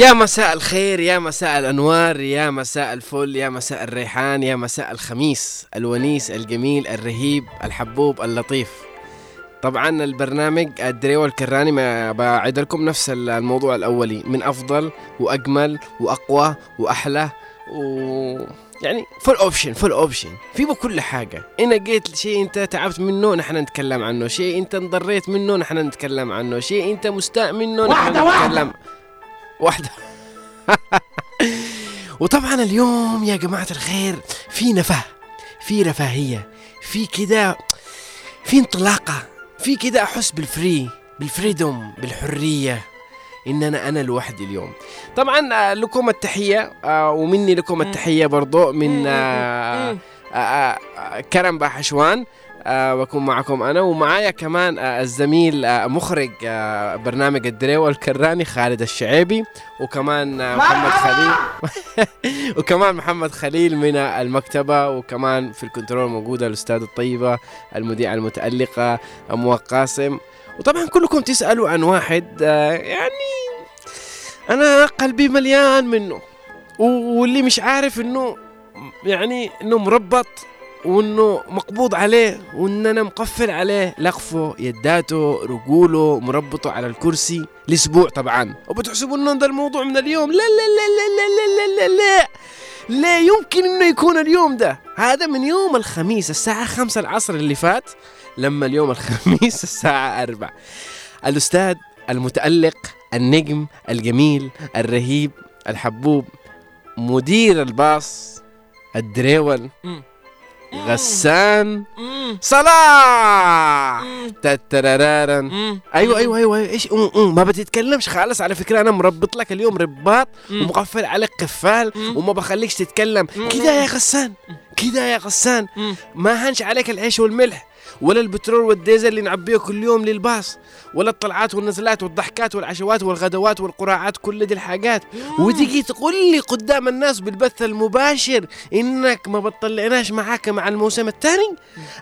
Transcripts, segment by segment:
يا مساء الخير يا مساء الأنوار يا مساء الفل يا مساء الريحان يا مساء الخميس الونيس الجميل الرهيب الحبوب اللطيف. طبعا البرنامج الدريوة الكراني ما بعد لكم نفس الموضوع الأولي. من أفضل وأجمل وأقوى وأحلى و يعني فول اوبشن فول اوبشن في بكل حاجة. أنا جيت شيء أنت تعبت منه نحن نتكلم عنه. شيء أنت انضريت منه نحن نتكلم عنه. شيء أنت مستاء منه نحن واحدة. نتكلم واحدة وطبعا اليوم يا جماعة الخير في نفاه في رفاهية في كده في انطلاقة في كده أحس بالفري بالفريدوم بالحرية إن أنا أنا لوحدي اليوم. طبعا آه، لكم التحية آه، ومني لكم التحية برضو من آه، كرم باحشوان. آه بكون معكم أنا. ومعايا كمان آه الزميل آه مخرج برنامج الدريوة الكراني خالد الشعيبي وكمان محمد خليل. وكمان محمد خليل من المكتبة وكمان في الكنترول موجودة الأستاذ الطيبة المذيعة المتألقة أموال قاسم. وطبعا كلكم تسألوا عن واحد يعني أنا قلبي مليان منه واللي مش عارف إنه يعني إنه مربط وإنه مقبوض عليه وإن أنا مقفل عليه. لقفه يداته رجوله مربطه على الكرسي لأسبوع طبعا. وبتحسبوا إنه ده الموضوع من اليوم؟ لا لا لا لا لا لا لا لا لا يمكن إنه يكون اليوم ده. هذا من يوم الخميس الساعة خمسة العصر اللي فات. لما اليوم الخميس الساعة أربع الأستاذ المتألق النجم الجميل الرهيب الحبوب مدير الباص الدريول. غسان. صلاح. تترارارن. أيوه أيوه أيوه أيوة. إيش؟ أم أم. ما بتتكلمش خالص. على فكرة أنا مربط لك اليوم رباط ومقفل عليك قفال وما بخليكش تتكلم. كده يا غسان. كده يا غسان. ما هنش عليك العيش والملح. ولا البترول والديزل اللي نعبيه كل يوم للباص ولا الطلعات والنزلات والضحكات والعشوات والغدوات والقراعات كل دي الحاجات. وتيجي تقول لي قدام الناس بالبث المباشر إنك ما بتطلعناش معاك مع الموسم الثاني؟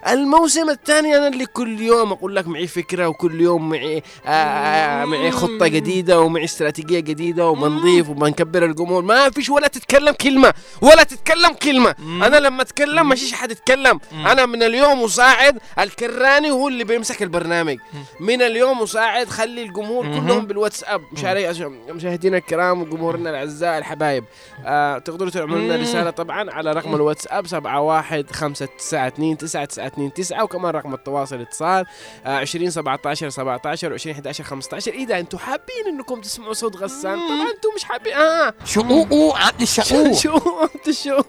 الموسم الثاني أنا اللي كل يوم أقول لك معي فكرة وكل يوم معي آه آه معي خطة جديدة ومعي استراتيجية جديدة وبنضيف وبنكبر الجمهور. ما فيش ولا تتكلم كلمة ولا تتكلم كلمة. أنا لما أتكلم ما فيش حد يتكلم. أنا من اليوم مساعد الكراني هو اللي بيمسك البرنامج. من اليوم مساعد خلي الجمهور كلهم بالواتساب. مشاري مشاهدينا الكرام وجمهورنا الأعزاء الحبايب. آه تقدروا تعملوا لنا رسالة طبعا على رقم الواتساب 71 592 9929 وكمان رقم التواصل اتصال آه 20 17 17 و20 11 15 اذا أنتم حابين إنكم تسمعوا صوت غسان؟ طبعا أنتم مش حابين. آه. شقوق عقد شو الشقوق شو انت شو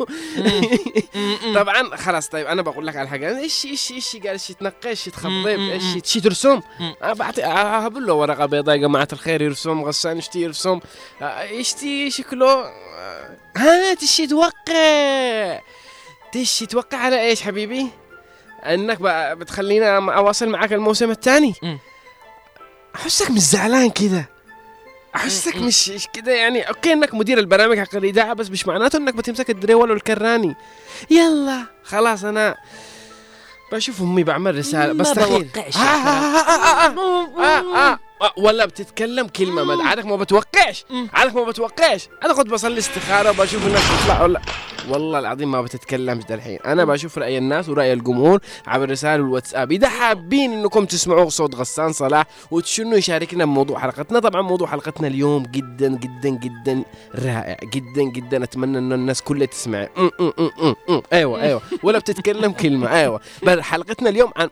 طبعا خلاص طيب أنا بقول لك على حاجة. إيش إيش إيش قال إيش تنقي إيش تخضب إيش إيش ترسم أنا بعطي اهب له ورقة بيضاء يا جماعة الخير يرسم غسان إيش يرسم آه، إيش تي شكله؟ آه، ها تشي توقع تشي توقع على إيش حبيبي؟ انك بتخلينا أواصل معك الموسم الثاني. أحسك مش زعلان كده؟ أحسك مش مش كده يعني؟ okay إنك مدير البرامج حق الإذاعة بس مش معناته إنك بتمسك الدريول والكراني. يلا خلاص أنا بشوف امي بعمل رساله ما بستحيل بوقعش آه ولا بتتكلم كلمة ما عادك ما بتوقعش؟ عادك ما بتوقعش؟ أنا كنت بصلي استخارة وبشوف الناس تطلع ولا والله العظيم ما بتتكلمش ده الحين أنا بشوف رأي الناس ورأي الجمهور عبر الرسائل والواتساب. إذا حابين إنكم تسمعوا صوت غسان صلاح وتشنوا يشاركنا بموضوع حلقتنا طبعا موضوع حلقتنا اليوم جدا جدا جدا رائع. جدا جدا أتمنى انه الناس كلها تسمع. م- م- م- م- م. أيوه أيوه. ولا بتتكلم كلمة. أيوه. بل حلقتنا اليوم عن.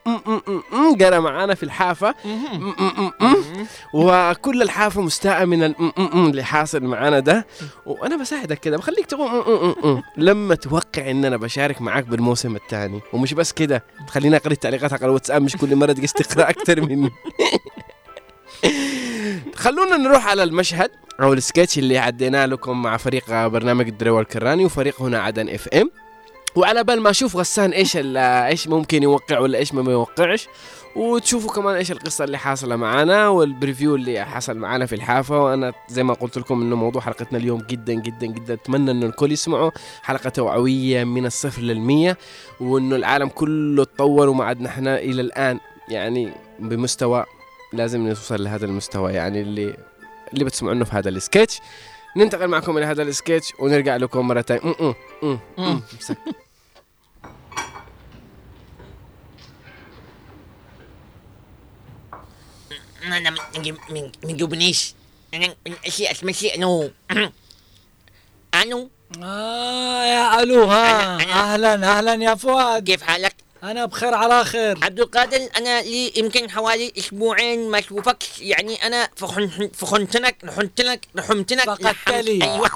قرأ معانا في الحافة. وكل الحافة مستاءة من الم- م- م اللي حاصل معانا ده. وأنا بساعدك كده بخليك تقول م- م- م- م. لما توقع إن أنا بشارك معاك بالموسم الثاني ومش بس كده تخليني أقرأ التعليقات على الواتساب مش كل مرة تقص تقرا أكثر مني. خلونا نروح على المشهد أو السكتش اللي عديناه لكم مع فريق برنامج الدريول والكراني وفريق هنا عدن FM. وعلى بال ما أشوف غسان إيش إيش ممكن يوقع ولا إيش ما يوقعش وتشوفوا كمان إيش القصة اللي حاصلة معانا وال preview اللي حصل معانا في الحافة. وأنا زي ما قلت لكم إنه موضوع حلقتنا اليوم جدا جدا جدا. أتمنى إنه الكل يسمعوا حلقة توعوية من الصفر للمية وإنه العالم كله تطور وما عدنا إحنا إلى الآن. يعني بمستوى لازم نوصل لهذا المستوى يعني اللي اللي بتسمعونه في هذا السكتش. ننتقل معكم إلى هذا السكتش ونرجع لكم مرة ثانية أنا من من من جبنيش. أنا من اشياء اسمها شيء انه أنو؟ آه يا ألو ها أنا- أنا- أهلا أهلا يا فؤاد. كيف حالك؟ أنا بخير على خير. عبد القادر أنا لي يمكن حوالي أسبوعين ما أشوفك يعني أنا فخن فخنتنك رحمتنك رحمتنك فقدت لي. أيوه.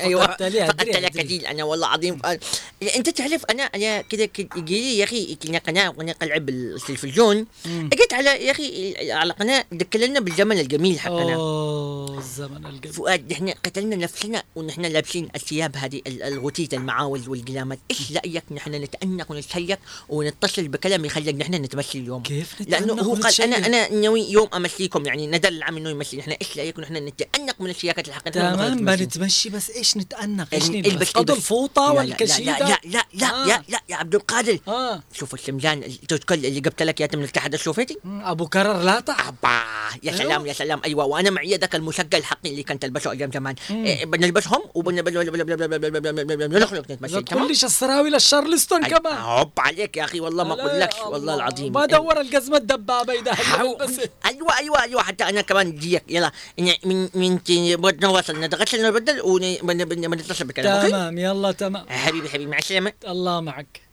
أيوه فقدت لي، فقدت. كثير. أنا والله عظيم أنت تعرف أنا أنا كذا يجي لي يا أخي كنا قناه وأنا قلعب التلفزيون. اجيت على يا أخي على قناة ذكرنا بالزمن الجميل حقنا. أوه الزمن القديم فؤاد نحن قتلنا نفسنا ونحن لابسين الثياب هذه ال- الغوتيت المعاوز والقلامات إيش رأيك نحن نتأنق ونتشيك ونتصل بكلام يخليك نحن نتمشي اليوم كيف لأنه هو قال أنا؟ أنا ناوي يوم امشيكم يعني ندل العام انه يمشي نحن إيش رايك نحن نتانق من الشياكات الحقيقيه تمام بنتمشي بس إيش نتأنق إيش يعني نلبس قد البس. الفوطة لا- لا- لا لا آه. لا لا يا عبد القادر آه شوف الشمجان تذكر اللي جبت لك اياه من الاتحاد السوفيتي أبو كرر لا تع أبا يا. سلام يا سلام أيوه وأنا معي ذاك المشقة الحقي اللي كنت البسه أيام زمان. إيه، بنلبسهم وبنخلق لا نتمشي تمام تقوليش السراويل الشارلستون أي- كمان هوب عليك يا أخي والله ما أقول لك والله الله. العظيم. ما دور القزمة الدبابة إذا حاو- بس أيوه أيوه أيوه. حتى أنا كمان جيك يلا. من من تي- نواصل نتغسل نبدل ونتصل أوكي؟ تمام يلا تمام. حبيبي حبيبي مع السلامة. الله معك.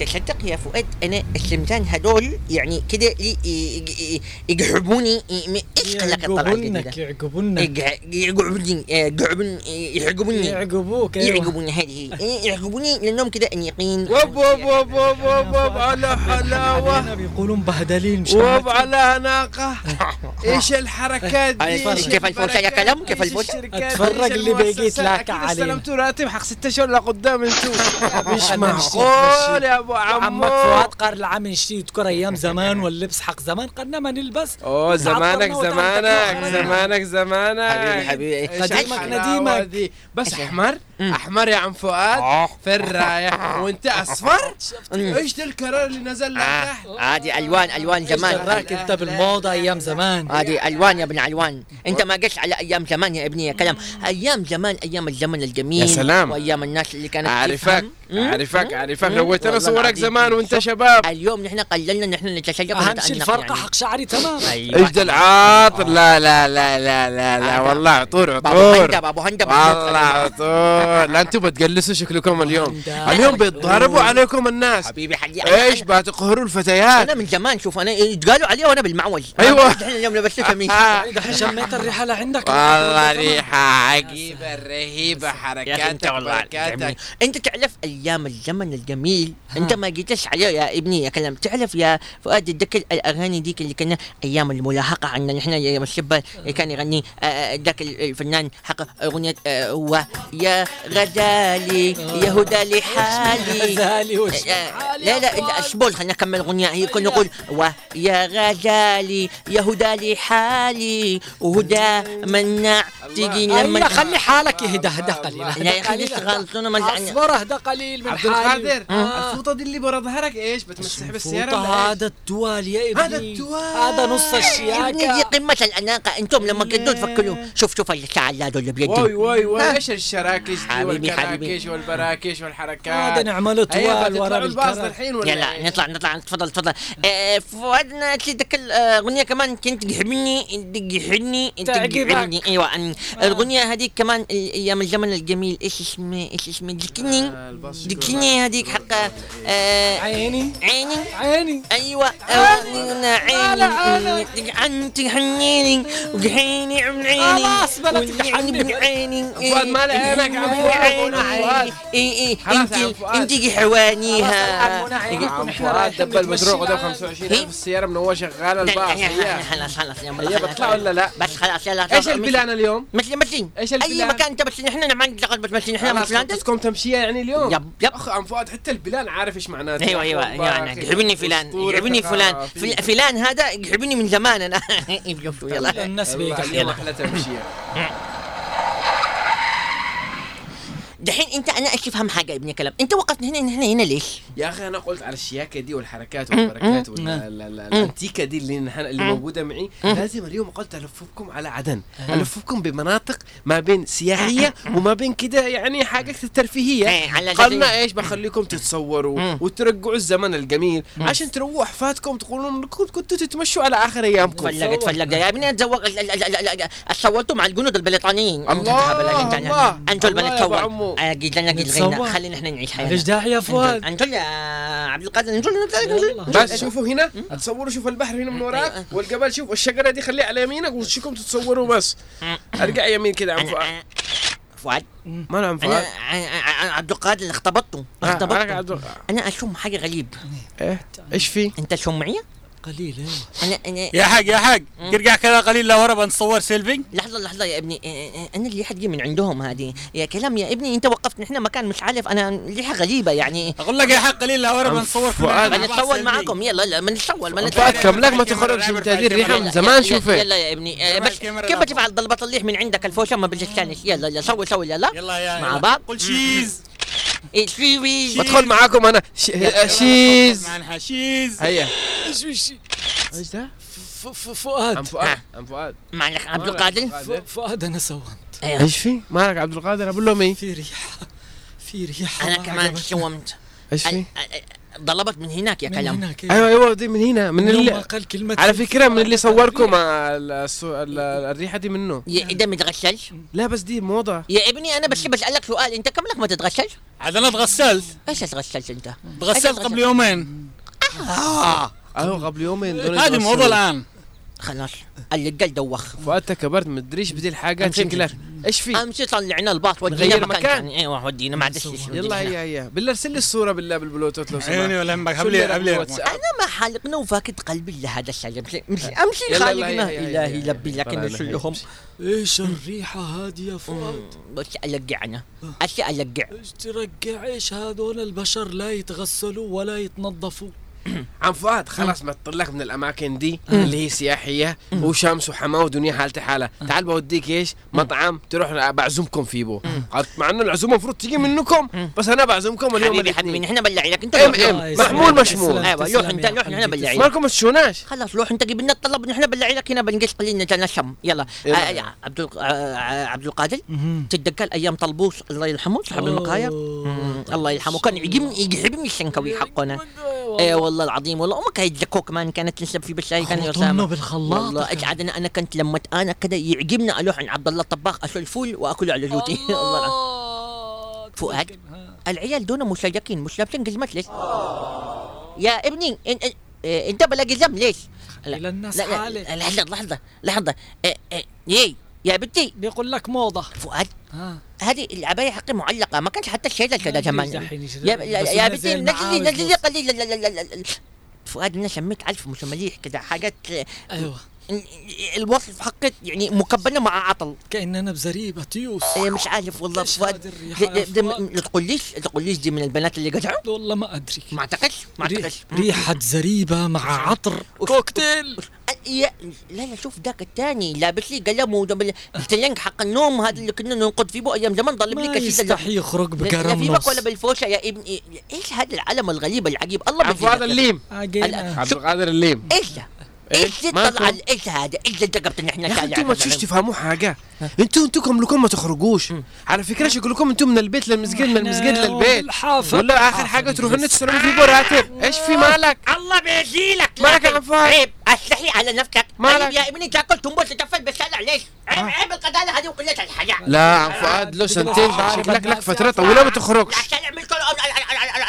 تصدق يا فؤاد أنا السمسان هدول يعني كده ي- ي- ي- يقحبوني ي- إيش خلاك الطلعة يعقبونك الجديدة يعقبونك يقعبوني يقعبون يعقبوني يعقبوك أيوة. يعقبوني هذه إيه، يعقبوني لأنهم كده انيقين وب وب وب وب وب وب على حلاوة بيقولوا مبهدلين مش وب. على ناقة إيش الحركات دي كيف الفوسة يا كلام؟ كيف؟ الشركات؟ اتفرج اللي بقيت؟ لك أكيد عليه. استلمتوا راتب حق ست اشهر لقدام أنتوا مش معقول. يا أبو عمك عمو فؤاد قال العم نشتي يذكر أيام زمان واللبس حق زمان قلنا ما نلبس أوه زمانك زمانك زمانك زمانك حبيبي، حبيبي. قديمك نديمك. دي؟ بس؟ أحمر. أحمر يا عم فؤاد آه. في الرايح وأنت أصفر. إيش ده القرار اللي نزل لك آه، تحت؟ هذه ألوان ألوان إيش زمان. دراك أنت بالموضة أيام زمان؟ هذه ألوان يا ابن ألوان. أنت ما قلت على أيام زمان يا ابني يا كلام. أيام زمان أيام الزمن الجميل. يا سلام. وأيام الناس اللي كانت أعرفك؟ أعرفك؟ أعرفك؟ لو ترى والله صورك. زمان وأنت شباب. اليوم نحن قللنا نحن نتشيك اهم شيء الفرقه. حق شعري تمام. أيوة. إيش ده العاطر لا لا لا لا لا لا والله عطور عطور. هندا بابو هندا والله عطور. لا أنتم بتقلسوا شكلكم اليوم. اليوم بيتضاربوا عليكم الناس. حبيبي حقي إيش بتقهروا الفتيات؟ أنا من زمان شوف أنا يتقالوا علي وأنا بالمعوز أيوة. إحنا اليوم لبست فمي دحين شميت الريحه لعندك والله رهيبة يا أخي حركاتك أنت والله. أنت تعرف أيام الزمن الجميل؟ أنت ما جيتش عليه يا ابني يا كلام. تعرف يا فؤاد تذكر الأغاني ديك اللي كنا أيام الملاحقة عندنا نحن أيام الشبه كان يغني آه، ذاك الفنان حق أغنية آه، هو. يا غزالي يا هدى لحالي غزالي؟ وش آه، لا لا لا اصبر خلينا نكمل الاغنيه هي كنا نقول ويا غزالي يا هدى لحالي. وهدى منع تجي لما هيا خلي حالك يهدى هدى قليل. لا ما زعلني. اصبر أهدى قليل من عبد حالي. القادر آه. الفوطة دي اللي برا ظهرك إيش؟ بتمسح إيش؟ هذا التوال يا ابني. هذا التوال. هذا نص ابني دي الشياكة قمة الأناقة. أنتم لما كنتوا تفكروا. شوف شوف الشعلات اللي واي بيدي واي واي. ها؟ إيش الشراكش؟ حبيبي، حبيبي. والبراكش والحركات هذا نعمله أيوة، توال ورا الباص الحين ولا يلا؟ نطلع نطلع تفضل تفضل آه، فؤادنا ذاك الأغنية كمان كنت تحبني تحبني تعجبك. تحبني أيوة أن- الأغنية هذيك كمان أيام الزمن الجميل إيش اسمه إيش اسمه ذكرني آه، الباص شكله ذكرني هذيك حق آه، عيني عيني عيني أيوه عيني. انت تحنيني وقحيني عن عيني خلاص بلا. من عيني فؤاد ما لعينك فؤاد. عيني اي اي انت. انت حوانيها عم فؤاد دبل بتروح وده 25000 السيارة من اول شغالة الباص. هي خلاص خلاص يا هي بتطلع ولا لا؟ بس خلاص يلا إيش البلان اليوم؟ مثل مثل. إيش أي البلان؟ مكان انت بس نحن ما عندنا دخل بس مثل نحن خلاص مثل خطتكم تمشية يعني اليوم؟ يب يب. أخ عم فؤاد حتى البلان عارف إيش معناته. أيوه أيوه أخي. يحبني فلان يحبني فلان. ثقافية. فل- فلان هذا يحبني من زمان أنا. يلا. الناس والله دحين انت أنا إيش افهم حاجة يا ابني كلام انت وقفتنا هنا هنا هنا ليش؟ يا أخي أنا قلت على الشياكه دي والحركات والبركات والانتيكه دي اللي نحن اللي موجوده معي لازم اليوم قلت الفكم على عدن الفكم بمناطق ما بين سياحيه وما بين كده يعني حاجات الترفيهيه إيه، على قلنا إيش بخليكم تتصوروا. وترجعوا الزمن الجميل عشان تروحوا احفادكم تقولون كنتوا تتمشوا على اخر ايامكم تفلق تفلق يا ابني اتزوج تصورتوا مع الجنود البريطانيين الله، الله. أنتوا الله يا بنتصور بعمو. أجي لنا نتصور. غنى خلينا إحنا نعيش ليش حياتنا داعي يا فؤاد. أنتوا يا عبد القادر يلا. بس شوفوا هنا تصوروا شوف البحر هنا من وراك. والجبل شوف والشجره دي خليها على يمينك وشكم تتصوروا بس. أرجع يمين كده عم فؤاد. أنا فؤاد. ما أنا عم أنا فؤاد أنا- عبد القادر اللي اختبطته آه، اختبطته أنا أشم حاجة غريب إيه؟ إيش في؟ أنت شم معي قليل أيوه أنا أنا يا حق يا حق ارجع كذا قليل لورا بنصور سيلفي لحظة لحظة يا ابني إيه، إيه، أنا اللي حقي من عندهم هذه. يا كلام يا ابني أنت وقفت نحن مكان مش عارف أنا ريحة غريبة يعني. أقول لك يا حق قليل لورا بنصور فؤاد. بنتصور معاكم يلا لا بنتصور فؤاد بنتصور كم لك ما تخرجش من هذه الريحه من زمان؟ شوفي. يلا يا ابني بس كيف لا. تفعل ضربة الليح من عندك الفوشة؟ ما بتستانس يلا يلا سوي سوي يلا. يلا يا مع. بعض. قول شيز إيه، بدخل معاكم أنا شيز معناها شيز هيا إيش إيش إيش ده؟ ف- ف- عم فؤاد فؤاد عم فؤاد معلك عبد مالك القادر فؤاد أنا سومت أيوه. إيش في؟ مالك عبد القادر أقول لهم إيه؟ في ريحه في ريحه أنا ما كمان. شومت إيش في؟ ضربت من هناك يا من كلام. هنا كده. أيوه أيوه دي من هنا من من اللي قال كلمة على فكرة من اللي صوركم الريحة دي منه. يا إذا متغسل لا بس دي موضة. يا ابني أنا بس بسألك سؤال. أنت كم لك ما تتغسل؟ عاد أنا تغسلت. إيش تغسلت أنت؟ تغسلت قبل يومين. أيوه قبل يومين هذه موضة الآن. خلاص. اللي قال دوخ. فؤاد كبرت ما ادريش بدي الحاجات شكلها إيش في؟ امشي طلعنا الباص ودينا مكان مكان. ثاني أيوه ودينا ما عاد يلا هيا هيا بالله ارسل لي الصورة بالله بالبلوتوث لو عيني سمحت ولا يهمك. شو قبل قبل؟ أنا ما حالقنا وفاقد قلبي لهذا الشيء. أمشي أمشي خالقنا الهي. لبي لكن طلعنا، رسل هيا. لهم إيش الريحة هذه يا فؤاد؟ بس ألقع أنا. اشياء ألقع. إيش ترجع إيش هذول البشر لا يتغسلوا ولا يتنظفوا؟ عم فؤاد خلاص ما تطلق من الأماكن دي اللي هي سياحية وشمس وحماة ودنيا حالتي حالة. تعال بوديك إيش؟ مطعم تروح بعزمكم فيه بو. قالت مع إنه العزومة المفروض تيجي منكم بس أنا بعزمكم اليوم حبيبي حبيبي نحن بلعي لك انت ام. ام محمول مشمول. أيوه روح تسلم انت روح نحن حبيبي، بلعي مالكم تشوناش خلاص روح انت جيب لنا الطلب نحن بلعي لك هنا بنقص قليل نتنشم يلا. يلا. آه، عبد الق- آه، عبد القادر تتذكر أيام طلبوس؟ الله يرحمه صاحب المقاير الله يرحمه. كان يعجبني يعجبني الشنكوي حقنا. إيه والله العظيم والله أمك هي الزكو كمان كانت تنسب في بالشاي كان أسامة بالخلاط والله أجعد أنا أنا كنت لما أنا كده يعجبني أروح عند عبد الله الطباخ اشيل فول وأكله على جوتي الله العظيم. فؤاد العيال دول مسلكين مش لابسين جزمات ليش؟ يا ابني إيه، أنت بلا جزم ليش؟ لا الناس لا لا حالة. لا، لحظة لحظة يا بنتي بيقول لك موضة فؤاد ها هذه العباية حقي معلقة ما كانش حتى الشيء كذا زمان. يا يا, بنتي نزلي نزلي. قليل. فؤاد أنا سميت ألف مشمليح كذا حاجات أيوه الوصف حقت يعني مكبله مع عطل. كاننا بزريبة تيوس. إيه مش عارف والله. فؤاد؟ لا تقوليش تقوليش دي من البنات اللي قطعوا؟ والله ما أدري. ما أعتقدش ما أعتقدش. ريحة زريبة مع عطر. كوكتيل. يا لا لا شوف ذاك الثاني. لابس لي قلم ودبل التلنج حق النوم هذا اللي كنا ننقض فيه بو أيام زمان ضل لي ما كشيده يستحي يخرج لا لا في بك ولا بالفوشة يا ابني. إيش هذا العلم الغريب العجيب؟ الله فؤاد بيجزيك. الليم. عبد القادر الليم. إيش ده؟ إيش دي مالكم؟ طلع إيش هذا؟ إيش نحن يا أخي أنتم ما تشوش تفهموا حاجة. أنتوا أنتوا كلكم ما تخرجوش. على فكرة شكلكم أنتم من البيت للمسجد من المسجد للبيت. ولا آخر حاجة تروحون تستلموا في راتب إيش في مالك؟ الله بيجيلك. مالك يا لكن استحي على نفسك. مالك؟ عيب يا إبني تاكل تنبل تتفل بالشارع ليش؟ عيب عيب القدالة هذه وقلة الحياة لا عم فؤاد لو سنتين شكلك لك فترة طويلة ما تخرجش. عشان يعمل كل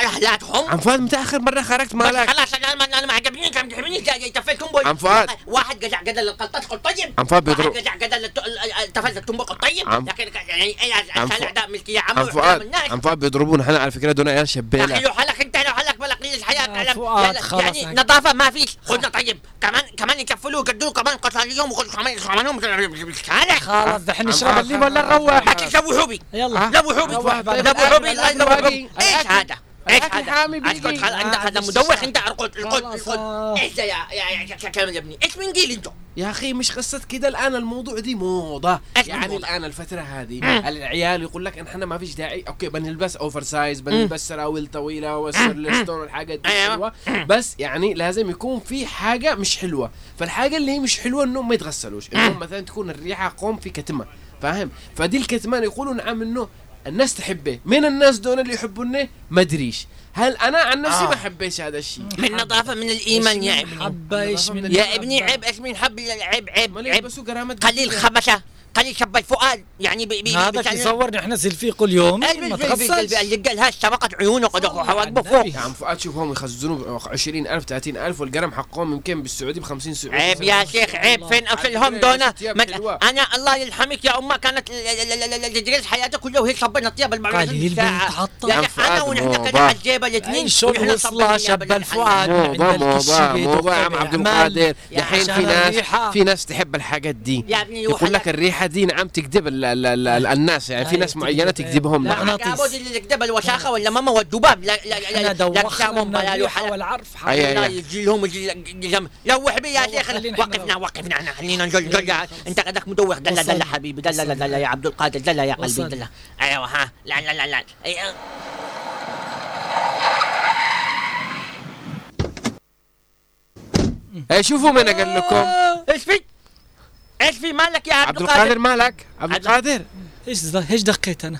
أهلاتهم. عم فؤاد متى آخر مرة خرجت مالك؟ خلاص أنا ما أنا ما عجبنيش ما عجبنيش جاي يتفل تنبل. عم فؤاد. واحد قزع قدل القلطات قل طيب عم فؤاد بيضرب. قزع قدل تفل تنبل قل طيب عم- لكن يعني عم الشارع فؤاد. ده ملكية عم عامة فؤاد عم فؤاد بيضربونا إحنا على فكرة دون عيال يا شبيلة. لو حالك أنت. الحياة فؤاد يلا، خلاص يعني هيك. نظافة ما فيش. خذنا طيب كمان كمان يكفلوا يقدروا كمان كمان هذا خلاص دحين نشرب الليم ولا نروح ما تسوي حبي. يلا. بقى. لابو حبي. لا بقى. حبي. إيش هذا؟ إيش؟ حامي بيجي. اسكت خلاص انت هذا مدوخ أنت ارقد ارقد ارقد. إيش ده يا يا يا يا ابني؟ إيش من جيل أنتوا؟ يا أخي مش قصة كده الآن؟ الموضوع دي موضة. إيش يعني؟ الآن الفترة هذه العيال يقول لك إن إحنا ما فيش داعي. okay بنلبس oversize بنلبس سراويل طويلة وال Charleston والحاجات دي أيوة. حلوة. بس يعني لازم يكون في حاجة مش حلوة. فالحاجة اللي هي مش حلوة إنهم ما يتغسلوش. إنهم مثلا تكون الريحة قوم في كتمة فاهم؟ فدي الكتمان يقولوا نعم إنه الناس تحبه. من الناس دول اللي يحبونه ما أدريش. هل أنا عن نفسي آه. ما حبيش هذا الشيء؟ النظافة من الإيمان يا إبني. من يا إبني عيب إيش من حب؟ عيب عيب عيب. قرامة قليل شب الفؤاد يعني بي بي هذا بيسألنا- يصورني إحنا سيلفي كل يوم ما تغسلش اللي قالها سبقت عيونه قد صلى حواجبه على فوق النبي. يا عم فؤاد شوف هم يخزنوا 20000 30000 والقرم حقهم يمكن بالسعودي ب 50 سعودي عيب يا شيخ عيب فين اصلهم دونا. أنا الله يرحمك يا أمة كانت تجلس حياتها كلها وهي صبنا الطيب المعروف قليل بنتعطل. يا عم شيخ أنا ونحن. كنا على الجيبه الاثنين اي شلون ونحن وصل صبنا شب الفؤاد موضوع موضوع الكشك موضوع يا عم عبد. القادر يا دحين في ناس. في ناس تحب الحاجات دي يا ابني يقول لك الريحة دي نعم تكذب ال- ال- ال- ال- الناس. يعني في ناس معينة تكذب. تكذبهم. لا، نعم أنا لا عبود اللي كذب الوساخه ولا ماما والذباب لا لا لا لا لا والعرف. أي- حاجة. أي. لا يجي لهم يجي لوح بي يا شيخ وقفنا. وقفنا إحنا خلينا نجل أنت قدك مدوخ. دلا. دلا حبيبي. دلا دلا يا عبد القادر. دلا يا قلبي. دلا أيوه ها. لا لا لا لا. أي- اي شوفوا من قال لكم. إيش في؟ إيش في مالك يا عبد, عبد القادر مالك؟ عبد القادر. إيش إيش دقيت أنا؟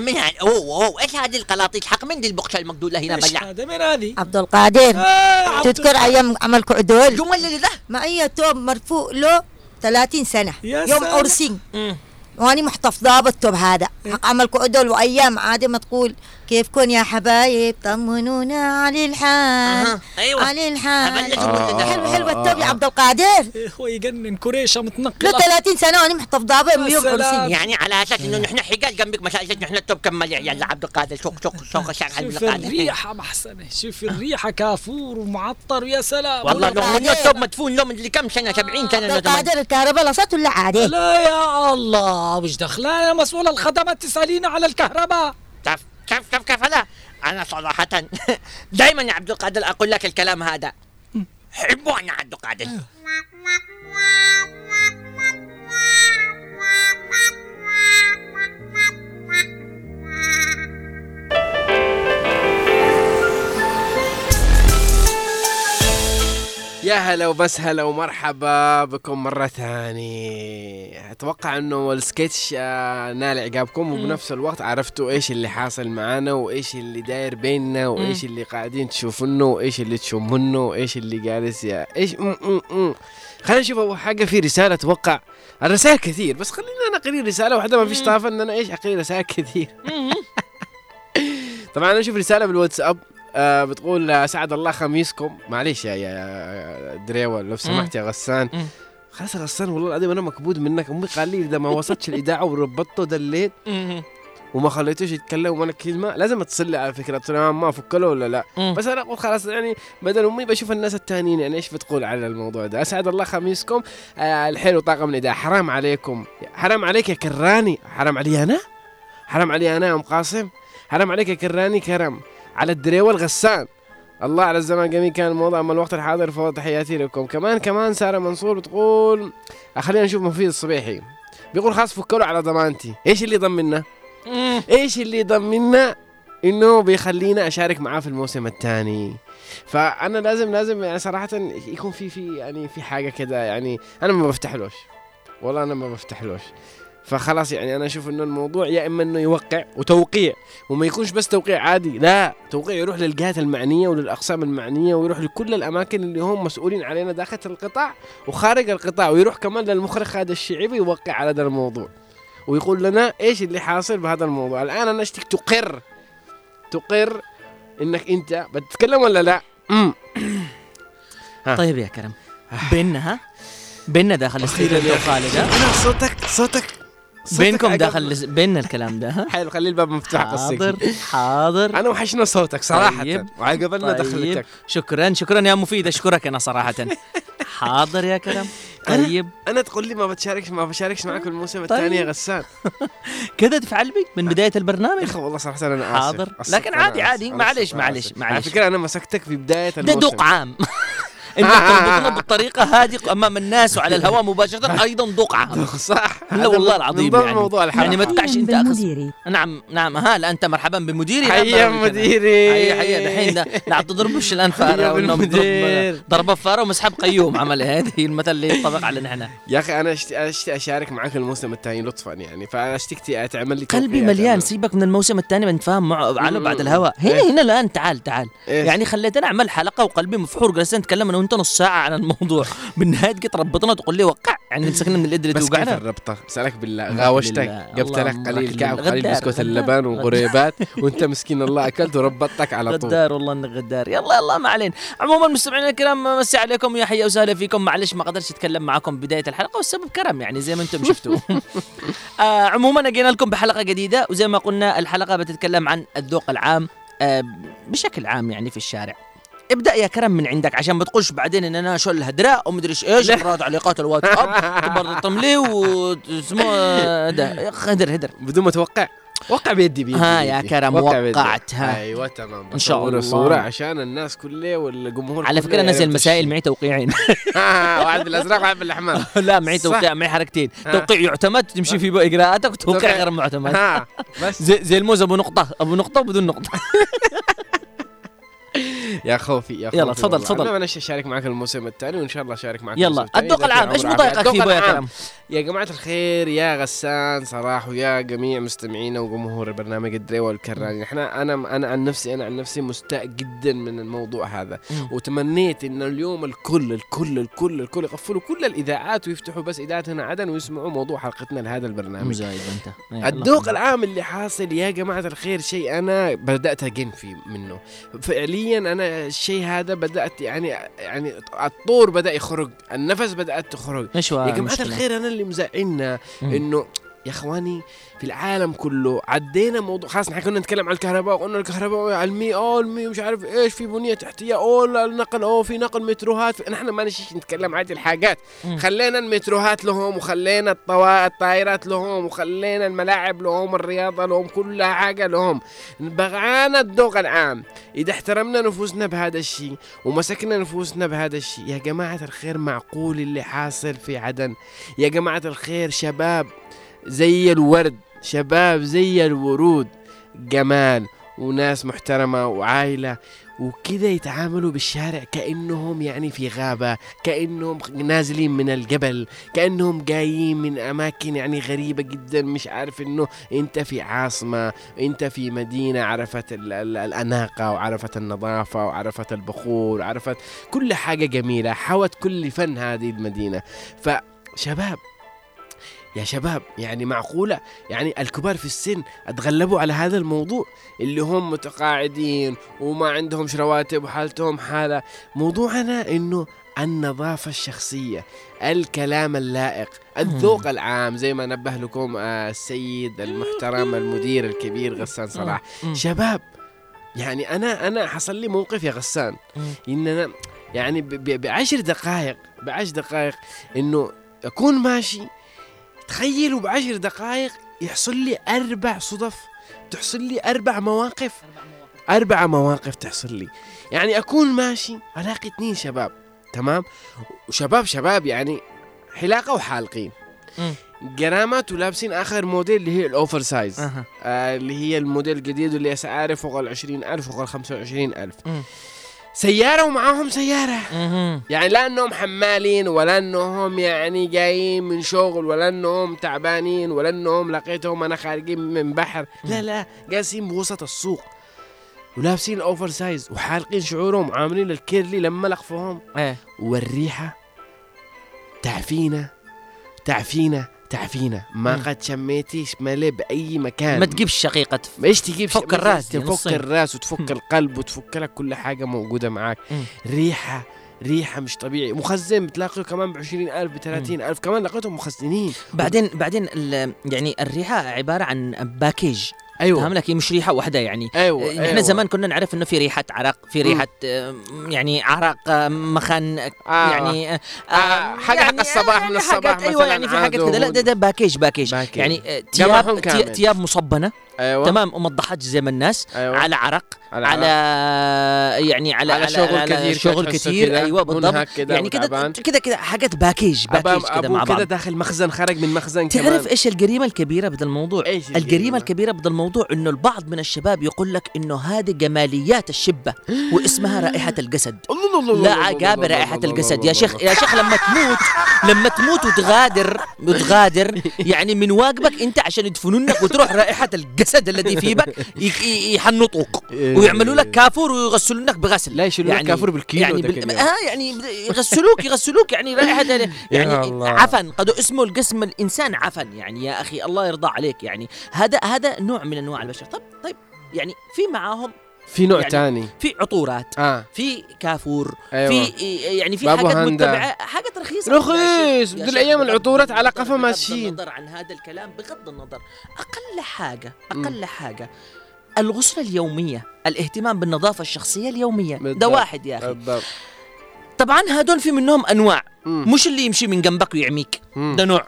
من أوه أوه إيش هذه القلاطيش حق من دي البقشة المقدولة هنا؟ إيش بلع. هذا؟ من هذه؟ عبد القادر. آه، تذكر أيام عملكوا عدول جمل اللي ده معي توب مرفوع له 30 سنة. يوم سلام. عرسي مم. وأني محتفظة بالتوب هذا. حق عملكوا عدول وأيام عادي ما تقول كيفكن يا حبايب طمنونا على الحال أها، أيوة. على الحال. لك. حلو حلو التوب يا عبد القادر. إيه، هو يجنن كريشه له متنقله 30 سنة واني محتفظه به من يا يوم سلام. عرسي يعني على أساس إنه نحن حجاج جنبك أساس نحن التوب كمل. يا عيال عبد القادر سوق سوق الشارع عبد شوف القادر. الريحة محسنة. شوف الريحة كافور ومعطر ويا سلام. والله لو من. التوب مدفون له من اللي كم سنة؟ 70 سنة عبد له. القادر الكهرباء لصت ولا عادي؟ لا يا الله وش دخلها يا مسؤول الخدمات؟ تسألينا على الكهرباء. كيف كيف كيف لا أنا صراحة دائما يا عبد القادر أقول لك الكلام هذا. حبوا أنا عبد القادر. يا هلا وبس هلا ومرحبا بكم مرة ثانية. أتوقع أنه السكتش آه، نال إعجابكم وبنفس الوقت عرفتوا إيش اللي حاصل معانا وإيش اللي داير بيننا وإيش اللي قاعدين تشوفونه وإيش اللي تشمونه وإيش اللي جالس يا إيش. خلينا نشوف أول حاجة. في رسالة أتوقع الرسائل كثير بس خلينا أنا أقري رسالة واحدة ما فيش طافة إن أنا إيش أقري رسائل كثير. طبعا أنا أشوف رسالة بالواتساب. آه بتقول آه، اسعد الله خميسكم. معليش يا يا دريوة لو سمحت يا غسان. خلاص يا غسان والله العظيم أنا مكبود منك. أمي قال لي إذا ما وصلتش الاذاعه وربطته دليت. وما خليتوش يتكلم ولا كلمة. لازم اتصل لي على فكرة. له ما افك له ولا لا؟ مم. بس أنا أقول خلاص يعني بدل أمي بشوف الناس التانيين. يعني إيش بتقول على الموضوع ده؟ اسعد الله خميسكم. آه الحلو طاقم الاذاعه حرام عليكم. حرام عليك يا كراني. حرام علي أنا؟ حرام علي أنا يا أم قاسم؟ حرام عليك يا كراني كرم. على الدريوة الغسان. الله على الزمان جميل كان الموضوع أما الوقت الحاضر فهو تحياتي لكم. كمان كمان سارة منصور بتقول آه، خلينا نشوف مفيد الصبيحي. بيقول خلاص فكروا على ضمانتي. إيش اللي يضمننا؟ إيش اللي يضمننا؟ إنه بيخلينا أشارك معاه في الموسم الثاني. فأنا لازم لازم يعني صراحة يكون في في يعني في حاجة كده يعني أنا ما بفتحلوش. والله أنا ما بفتحلوش. فخلاص يعني أنا أشوف إنه الموضوع يا إما إنه يوقع وتوقيع وما يكونش بس توقيع عادي لا توقيع يروح للجهات المعنية وللأقسام المعنية ويروح لكل الأماكن اللي هم مسؤولين علينا داخل القطاع وخارج القطاع ويروح كمان للمخرج هذا الشعبي يوقع على هذا الموضوع ويقول لنا إيش اللي حاصل بهذا الموضوع. الآن أنا اشتك تقر تقر إنك أنت بتتكلم ولا لا؟ امم. طيب يا كرم. بيننا ها؟ بيننا داخل الاستوديو خالد؟ أنا صوتك صوتك بينكم داخل بيننا الكلام ده ها؟ حلو خلي الباب مفتوح حاضر حاضر. أنا وحشنا صوتك صراحة. طيب. وعقبلنا طيب. دخلتك. شكرا شكرا يا مفيد أشكرك أنا صراحة. حاضر يا كرم. طيب. أنا تقول لي ما بتشاركش ما بشاركش معك الموسم طيب. الثاني يا غسان. كذا تفعل بي من بداية يا البرنامج أخي والله صراحة أنا آسف. حاضر. لكن عادي- عادي. معلش- معلش-. معلش. على فكرة أنا مسكتك في بداية ده الموسم. دوق عام انت تربطنا بالطريقة هذه أمام الناس وعلى الهواء مباشرة أيضا دوق عام. صح. لا والله العظيم يعني. موضوع الحلقة يعني ما تقعش أنت بالمديري. نعم نعم. ها لا أنت مرحبا بمديري. حيا ما- مديري. حيا حيا. دحين لا تضربش الآن فاره ضربه فارة ومسحب قيوم. عمل هذه المثل اللي ينطبق على نحن. يا أخي أنا اشتي أشارك معك الموسم الثاني لطفا يعني. فأنا اشتكتي تعمل لي قلبي مليان. سيبك من الموسم الثاني بنتفاهم معه عنه بعد. الهواء. هنا. هنا الآن تعال تعال؟ يعني خليتنا أعمل حلقة وقلبي مفحور. جلسنا نتكلم أنا وانت نص ساعة عن الموضوع بالنهايه جيت ربطنا تقول لي وقع يعني مسكنا من اليد اللي بس كيف الربطة؟ بسألك بالله غاوشتك. جبت لك قليل كعب. قليل بسكوت غدار. وغريبات وأنت مسكين الله أكلت وربطتك على طول غدار والله إنك غدار يلا يلا ما علينا عموما مستمعينا الكرام مسي عليكم يا حيا وسهلا فيكم معلش ما قدرتش أتكلم معكم بداية الحلقة والسبب كرم يعني زي ما أنتم شفتوا آه عموما جينا لكم بحلقة جديدة وزي ما قلنا الحلقة بتتكلم عن الذوق العام آه بشكل عام يعني في الشارع ابدأ يا كرم من عندك عشان ما تقولش بعدين إن أنا شو الهدراء ومدري إيش قرأت تعليقات الواتساب تبرطم لي واسمه ده هدر هدر بدون ما توقع وقع بيدي بيدي ها يا. كرم،. وقعت، ها. أيوه تمام إن شاء الله. صورة عشان الناس كلها والجمهور على فكرة نزل المسائل. معي توقيعين واحد بالازرق واحد بالأحمر لا معي. توقيع معي حركتين. توقيع يعتمد تمشي في إجراءاتك وتوقيع توقيع. غير معتمد بس زي, زي الموز أبو نقطة أبو نقطة وبدون نقطة يا خوفي يا خوفي يلا، تفضل،. تفضل. أنا أنا اشارك معك الموسم الثاني وإن شاء الله اشارك معك يلا الذوق في العام إيش. مضايقك الذوق فيه يا العام. كرم يا جماعة الخير يا غسان صراحة ويا جميع مستمعينا وجمهور برنامج الدريوة والكراني إحنا أنا أنا عن نفسي أنا عن نفسي مستاء جدا من الموضوع هذا. وتمنيت إن اليوم الكل الكل الكل الكل يقفلوا كل الإذاعات ويفتحوا بس اذاعة هنا عدن ويسمعوا موضوع حلقتنا لهذا البرنامج مزايد أنت الذوق. العام اللي حاصل يا جماعة الخير شيء أنا بدأت أجن فيه منه فعليا أنا الشيء هذا بدأت يعني يعني الطور بدأ يخرج النفس بدأت تخرج إيش يا المشكلة؟ الخير أنا اللي مزعلنا. إنه يا أخواني في العالم كله عدينا موضوع خلاص نحن كنا نتكلم عن الكهرباء وقلنا الكهرباء على المي آه المي مش عارف إيش في بنية تحتية أوه النقل أوه في نقل متروهات. نحن ما نشيش نتكلم عن هذه الحاجات. خلينا المتروهات لهم وخلينا. الطائرات لهم وخلينا الملاعب لهم الرياضة لهم كل حاجة لهم بغانا الذوق العام إذا احترمنا نفوسنا بهذا الشيء ومسكنا نفوسنا بهذا الشيء يا جماعة الخير معقول اللي حاصل في عدن يا جماعة الخير شباب زي الورد شباب زي الورود جمال وناس محترمة وعائلة وكذا يتعاملوا بالشارع كأنهم يعني في غابة كأنهم نازلين من الجبل كأنهم جايين من أماكن يعني غريبة جدا مش عارف إنه أنت في عاصمة أنت في مدينة عرفت ال- ال- الأناقة وعرفت النظافة وعرفت البخور وعرفت كل حاجة جميلة حوت كل فن هذه المدينة. فشباب يا شباب يعني معقولة؟ يعني الكبار في السن أتغلبوا على هذا الموضوع؟ اللي هم متقاعدين وما عندهم رواتب وحالتهم حالة. موضوعنا إنه النظافة الشخصية الكلام اللائق الذوق العام زي ما نبه لكم آه، السيد المحترم المدير الكبير غسان صلاح. شباب يعني أنا أنا حصل لي موقف يا غسان. إن أنا يعني بعشر دقائق بعشر دقائق إنه أكون ماشي تخيلوا بعشر دقائق يحصل لي أربع صدف تحصل لي أربع مواقف أربع مواقف تحصل لي يعني أكون ماشي ألاقي اثنين شباب تمام وشباب شباب يعني حلاقة وحالقين مم. قرامات ولابسين آخر موديل اللي هي الأوفر سايز أها. آه اللي هي الموديل الجديد اللي أسعاره فوق ال 20000 فوق ال 25000 مم. سيارة ومعاهم سيارة. مهم. يعني لا إنهم حمالين ولا إنهم يعني جايين من شغل ولا إنهم تعبانين ولا إنهم لقيتهم أنا خارجين من بحر. لا لا جالسين بوسط السوق ولابسين أوفر سايز وحالقين شعورهم وعاملين الكيرلي لما لقفهم إيه. والريحة تعفينا تعفينا تعفينا ما. قد شميتيش ملي بأي مكان. ما تجيبش شقيقة. إيش تجيب فك شيء- الرأس تفك. الرأس وتفك. القلب وتفك لك كل حاجة موجودة معاك. ريحة ريحة مش طبيعي. مخزن بتلاقيه كمان ب 20000 ب 30000 كمان لقيتهم مخزنين. بعدين بعدين يعني الريحة عبارة عن package. أيوه فاهم لك هي مش ريحة واحدة يعني أيوه إحنا أيوة. زمان كنا نعرف إنه في ريحة عرق في ريحة آه، يعني عرق آه، مخن آه، آه. يعني آه، آه، حاجة حق الصباح من يعني الصباح حاجات أيوه مثلاً يعني في حاجات كذا لا ده ده package package package. يعني آه،. ثي- ثياب مصبنة أيوه. تمام وما تضحكش زي ما الناس. أيوة. على عرق على على يعني على على شغل كثير شغل كثير أيوه بالضبط. كده يعني كده وتعبان. كده كده حاجات package package كده مع بعض. داخل مخزن خرج من مخزن تعرف كمان. إيش الجريمة الكبيرة بدل الموضوع؟ إيش الجريمة؟ الجريمة الكبيرة بدل الموضوع إنه البعض من الشباب يقول لك إنه هذه جماليات الشبة واسمها رائحة الجسد. لا عقاب الله الجسد. يا شيخ يا شيخ لما تموت لما تموت وتغادر وتغادر يعني من واجبك أنت عشان يدفنونك وتروح رائحة الجسد. الذي في بك يحنطوك. ويعملوا لك كافور ويغسلونك بغسل. لا يشيلون يعني كافور بالكيلو يعني بال... آه يعني يغسلوك يغسلوك يعني رائحة يعني. عفن. قد اسمه الجسم الإنسان عفن. يعني يا أخي الله يرضى عليك. يعني هذا هذا نوع من أنواع البشر. طيب طيب يعني في معاهم في نوع يعني تاني في عطورات آه في كافور أيوة. في يعني في حاجات. متبعة حاجات رخيصة رخيص. شيخ بغض- العطورات على قفا بغض ماشيين. النظر عن هذا الكلام بغض النظر أقل حاجة أقل حاجة الغسلة اليومية الاهتمام بالنظافة الشخصية اليومية ده بالضبط. واحد يا أخي بالضبط طبعا هذول في منهم أنواع مم. مش اللي يمشي من جنبك ويعميك. ده نوع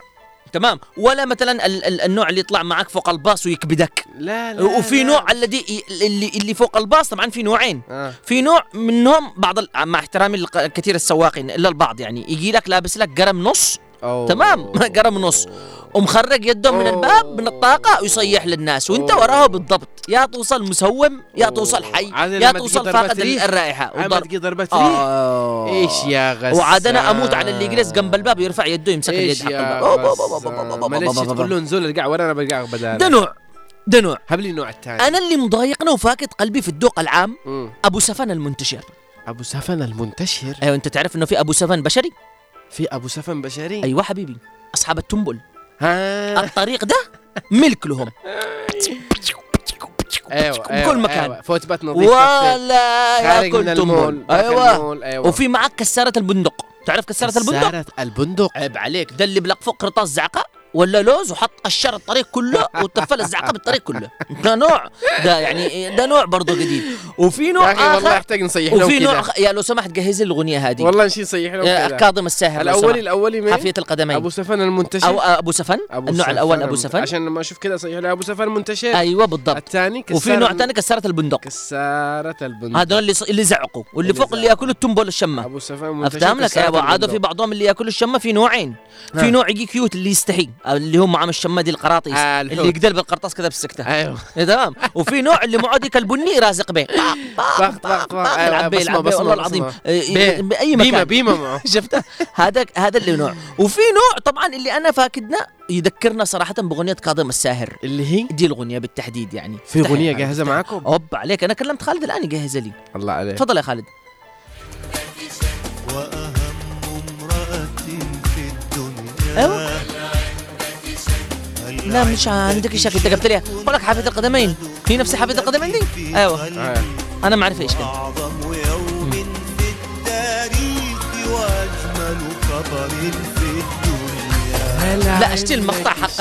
تمام ولا مثلا ال- ال- النوع اللي يطلع معك فوق الباص ويكبدك لا لا وفي لا. نوع الذي اللي اللي فوق الباص طبعا في نوعين آه. في نوع منهم بعض ال... مع احترامي لكثير السواقين إلا البعض يعني يجي لك لابس لك قرم نص أوه. تمام قرم نص ومخرج يده من. الباب من الطاقه ويصيح للناس وانت. وراه بالضبط يا توصل مسوم يا. توصل حي عاد يا توصل فاقد وضرب تجي ضربة آه. إيش يا غسان وعاد أنا أموت على اللي يجلس جنب الباب يرفع يده يمسك اليد حق الباب معلش تقول له انزل ارجع ورا أنا برجع بدال ده نوع ده نوع هب لي النوع الثاني أنا اللي مضايقنا وفاقد قلبي في الذوق العام. ابو سفن المنتشر ابو سفن المنتشر أيوه انت تعرف انه في ابو سفن بشري في أبو سفن بشري أيوه حبيبي. أصحاب التنبل. ها. الطريق ده ملك لهم. أيوه كل أيوه مكان. أيوة. فوت بات نظيف ولا ياكل تنبل. داخل أيوه. وفي معك كسارة البندق. تعرف كسارة البندق؟ سارة البندق؟ عيب عليك. ده اللي بلق فوق قرطاس زعقة ولا لوز وحط قشر الطريق كله وتفل الزعقة بالطريق كله. ده نوع. ده يعني ده نوع برضه جديد. وفي نوع يا أخي والله يحتاج نصيح لهم وفي نوع. يا لو سمحت جهز لي الأغنية هذه. والله نشي نصيح لهم كاظم الساهر الاولي. الأولي مين؟ حافيه القدمين. أبو سفن المنتشر. أو أبو سفن؟ النوع الأول أبو سفن. عشان لما أشوف كده صيح له أبو سفن منتشر. أيوه بالضبط. الثاني وفي نوع ثاني كسارة البندق. كسارة البندق. هذول اللي اللي زعقوا واللي اللي فوق اللي. يأكلوا التنبول الشمه أبو سفن منتشر افتهم لك يا أبو عادوا في. بعضهم اللي يأكلوا الشمة في نوعين. في ها. نوع يجي كيوت اللي يستحي. اللي هم معهم الشمه دي القراطيس. آه،. اللي يقدر بالقرطاس كذا بالسكته أيوه. تمام. وفي نوع اللي معه ديك البني رازق به يلعب به يلعب به والله العظيم. إيه،. بأي مكان. بيمة معه. شفته هذا هذا اللي نوع. وفي نوع طبعا اللي أنا فاكدنا يذكرنا صراحة باغنيه كاظم الساهر. اللي هي؟ دي الاغنيه بالتحديد يعني. في جاهزة خالد، معاكم؟ أوب عليك. أنا كلمت خالد الآن يجهز لي. الله عليك. تفضل يا خالد. لا مش عندك شك. انت قلت لي. بقول لك حافيه القدمين. في نفس حافيه القدمين دي؟ أيوه. آه. أنا ما أعرف إيش كان. لا أشتي المقطع حق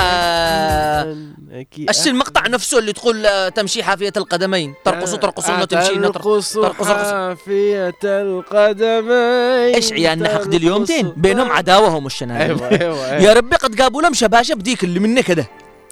أكيد. أشتي المقطع نفسه اللي تقول آه، تمشي حافية القدمين. ترقصوا ترقصون وتمشين وتر- ترقص ترقص- ترقص. حافية القدمين. إيش عيالنا حق دي اليومتين بينهم عداوهم والشنان أيوه أيوه يا ربي قد جابوا لهم شباشب ديك اللي مني كده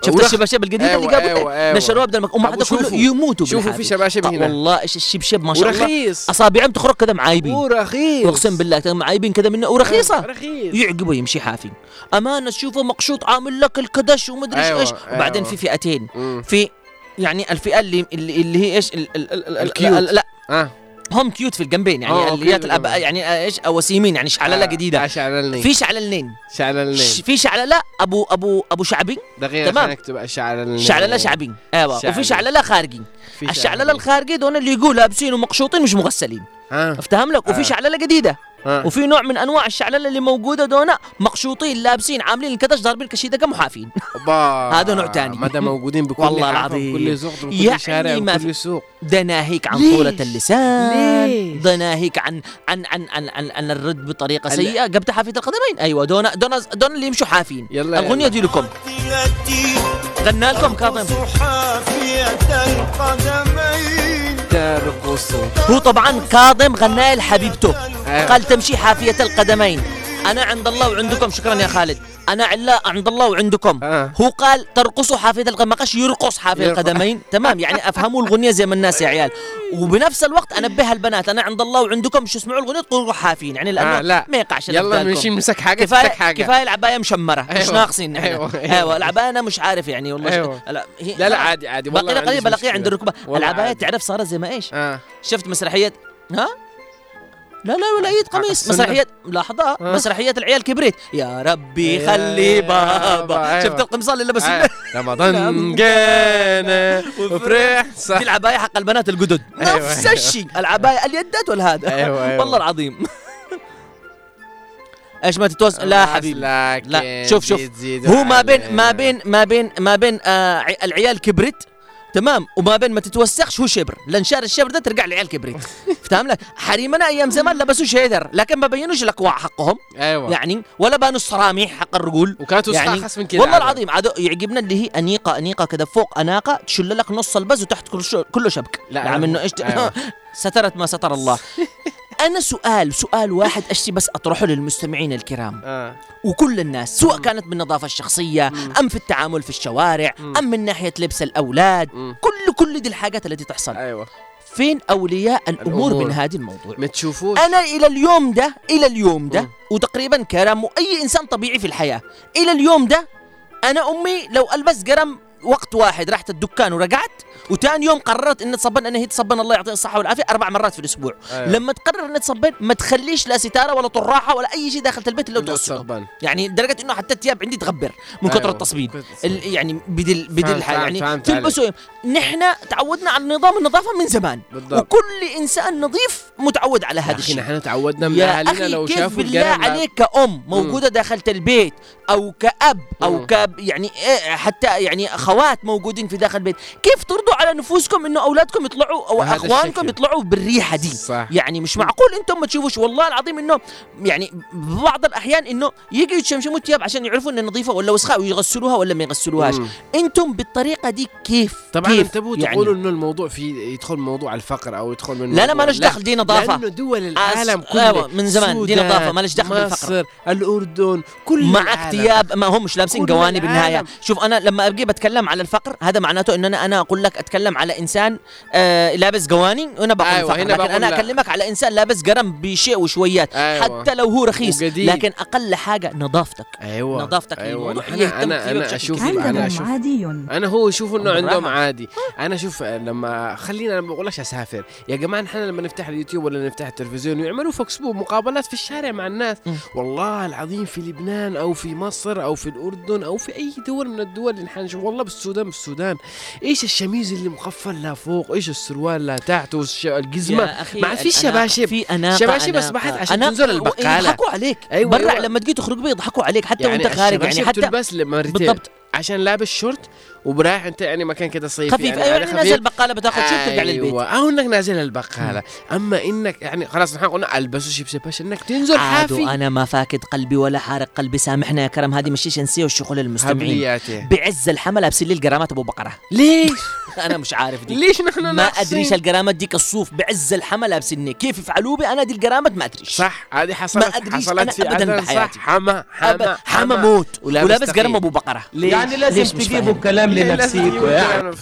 شفت ورخ- الشباشب القديمه أيوة، اللي جابوا أيوة، أيوة. نشروها بدل ما هم هذا كله. يموتوا شوفوا. في شباشب آه، هنا. والله إيش الشبشب ما شاء الله. ورخيص. أصابعهم تخرج كده معايبين. ورخيص. أقسم بالله معايبين كده منه. ورخيصة. رخيص يعقبه يمشي حافي أمانة تشوفه مقشوط عامل لك الكدش ومدري إيش أيوة، إيش. وبعدين أيوة. في فئتين. في يعني الفئة اللي اللي, اللي هي إيش؟ لا. آه. هم كيوت في الجنبين يعني آه، اللي هي أوكي، الأب... بالجنبين. يعني آه، إيش وسيمين يعني شعللة جديدة. شعللني في شعللنين شعللني ش- في شعللة أبو أبو أبو شعبي. دقيقة تمام. نكتب شعللني شعللة شعبي. أيوه. وفي شعللة خارجي في الشعللة الخارجي دول اللي يقول لابسين ومقشوطين مش مغسلين. أفتهم لك؟ وفي آه. شعللة جديدة. وفي نوع من أنواع الشعللة اللي موجودة دونا مقشوطين لابسين عاملين الكدش ضاربين كشيدة محافين أوبا. هذا نوع تاني. ما دام موجودين بكل والله العظيم. بكل سوق بكل يعني شارع بكل سوق ده ناهيك عن؟ طولة اللسان؟ ده ناهيك عن عن عن عن, عن, عن الرد بطريقة سيئة قبل حافية القدمين أيوه دون دون دون اللي يمشوا حافين يلا الاغنيه. دي لكم غنى لكم كاظم هو طبعا كاظم غنى لحبيبته. قال تمشي حافية القدمين. أنا عند الله وعندكم. شكرا يا خالد. أنا علا عند الله وعندكم. آه. هو قال ترقصوا حافية القدمين ما قالش يرقص حافية. القدمين. تمام. يعني أفهموا الغنية زي ما الناس يا عيال. وبنفس الوقت أنبه البنات. أنا عند الله وعندكم. شو اسمعوا الغنية؟ تقولوا حافين. يعني لأنه آه لا. ما يقعش يلا لكم. نمسك حاجة كفايه حاجة. كفاية العباية مشمرة. مش أيوة. ناقصين نحن. أيوه, أيوة. العباية أنا مش عارف يعني والله. أيوة. لا, لا لا عادي عادي. والله باقي ما قليل عنديش بلاقيه عند. الركبة. العباية. تعرف صارت زي ما إيش. آه. شفت مسرحيه ها؟ لا لا ولا ايد قميص. مسرحية لحظة. ها؟ مسرحية العيال كبرت يا ربي يا خلي بابا، بابا أيوة. شفت القمصان اللي آه. رمضان جانا وفرح. صح دي العباية حق البنات الجدد. أيوة، نفس أيوة. الشيء. العباية اليدات والهذا. أيوة،. والله العظيم. أيش ما تتوس لا حبيبي. لا شوف شوف. هو ما بين ما بين ما بين ما بين آه ع- العيال كبرت تمام. وما بين ما تتوسخش هو شبر. لأن شار الشبر ده ترجع العيال كبرت فاهم لك حريمنا أيام زمان لبسوا شيدر لكن ما بينوش الاكواع حقهم. أيوه. يعني ولا بانوا الصراميح حق الرجول. وكانت يعني يعني من كده. والله. العظيم عاد يعجبنا اللي هي أنيقة أنيقة كذا فوق أناقة تشل لك نص البز وتحت كله شبك. لا، نعم أنا- إنه إيش أيوة. سترت ما ستر الله. أنا سؤال سؤال واحد أشتي بس أطرحه للمستمعين الكرام. آه. وكل الناس سواء كانت بالنظافة الشخصية أم في التعامل في الشوارع أم من ناحية لبس الأولاد مم. كل كل دي الحاجات التي تحصل. أيوه. فين أولياء الأمور الأمور. من هذا الموضوع؟ ما تشوفوش أنا إلى اليوم ده إلى اليوم ده مم. وتقريبا كرم أي إنسان طبيعي في الحياة إلى اليوم ده أنا أمي لو ألبس قرم وقت واحد رحت الدكان ورجعت وتاني يوم قررت ان تصبن أنا هي تصبن الله يعطيها الصحة والعافية أربع مرات في الأسبوع. أيوة. لما تقرر ان تصبن ما تخليش لا ستارة ولا طراحة ولا أي شيء داخل البيت إلا الصغبان. يعني لدرجة إنه حتى الثياب عندي تغبر من أيوة. التصبين. كثر ال- يعني بدل بدل الحال يعني تلبسوا نحن تعودنا على نظام النظافة من زمان. بالضبط. وكل إنسان نظيف متعود على هذا الشيء. نحن تعودنا من اهالينا أخي لو كيف شافوا بالله عليك كأم موجودة داخل البيت أو كأب أو مم. ك يعني إيه حتى يعني أخوات موجودين في داخل البيت. كيف ترضوا على نفوسكم إنه أولادكم يطلعوا أو اخوانكم الشكل. يطلعوا بالريحة دي صح يعني مش معقول إنتم ما تشوفوش والله العظيم إنه يعني بعض الأحيان إنه يجوا يتشمشموا الثياب عشان يعرفوا إنها نظيفة ولا وسخاء ويغسلوها ولا ما يغسلوهاش. إنتم بالطريقة دي كيف طبعا كيف انتبهوا يعني تقولوا إنه الموضوع في يدخل موضوع الفقر أو يدخل من لا لا مالش دخل دي نظافة لأنه دول العالم أس- كله من زمان دي نظافة، مالش دخل بالفقر. الأردن كل معك. ثياب ما هم مش لابسين قواني بالنهايه. شوف أنا لما ابقي بتكلم على الفقر هذا معناته إن أنا أنا أقول لك أتكلم على إنسان آه لابس قواني وأنا بقول أيوة، هنا لكن بقول أنا لا. أكلمك على إنسان لابس قرم بشيء وشويات أيوة. حتى لو هو رخيص وقديم. لكن أقل حاجة نظافتك أيوه نظافتك يهتم أنا أنا بشكل أشوف. أنا عندهم أشوف عادي أنا هو يشوف إنه. عندهم عادي أنا أشوف لما خلينا أنا ما بقولكش أسافر يا جماعة نحن لما نفتح اليوتيوب ولا نفتح التلفزيون ويعملوا vox pop مقابلات في الشارع مع الناس. والله العظيم في لبنان أو في مصر أو في الأردن أو في أي دول من الدول اللي نحن نشوف والله بالسودان بالسودان إيش الشميز اللي مقفل لا فوق إيش السروال لا تحت والش- الجزمة يا أخي ما عاد في شباشب. في أناقة شباشب أناقة. أصبحت عشان تنزل البقالة. يضحكوا عليك أيوة، برا أيوة. لما تجي تخرج بيه يضحكوا عليك حتى وأنت خارج يعني حتى تلبس مرتين بالضبط عشان لابس شورت وبرايح أنت يعني مكان كده صيفي. خفيف. يعني أيوه يعني. نازل بقالة بتاخذ شيء بترجع للبيت أيوه أو إنك نازل البقالة. أما إنك يعني خلاص نحن قلنا ألبسوا شيبسي باش إنك تنزل حافي. أنا ما فاقد قلبي ولا حارق قلبي. سامحنا يا كرم هذه مش شيء نسيه والشغل المستمعين. بعز الحمل لابسين لي القرامات أبو بقرة. ليش؟ أنا مش عارف دي. ليش نحن ما؟ ادريش القرامات ديك الصوف. بعز الحمل لابسيني كيف يفعلوا بي؟ أنا دي القرامات ما أدريش. صح هذه حصلت ما أدريش حصلت أنا في عدن. بحياتي. صح حما حما حما موت. ولابس. قرم أبو بقرة. ليش؟ يعني لازم تجيبوا؟ كلام يعني؟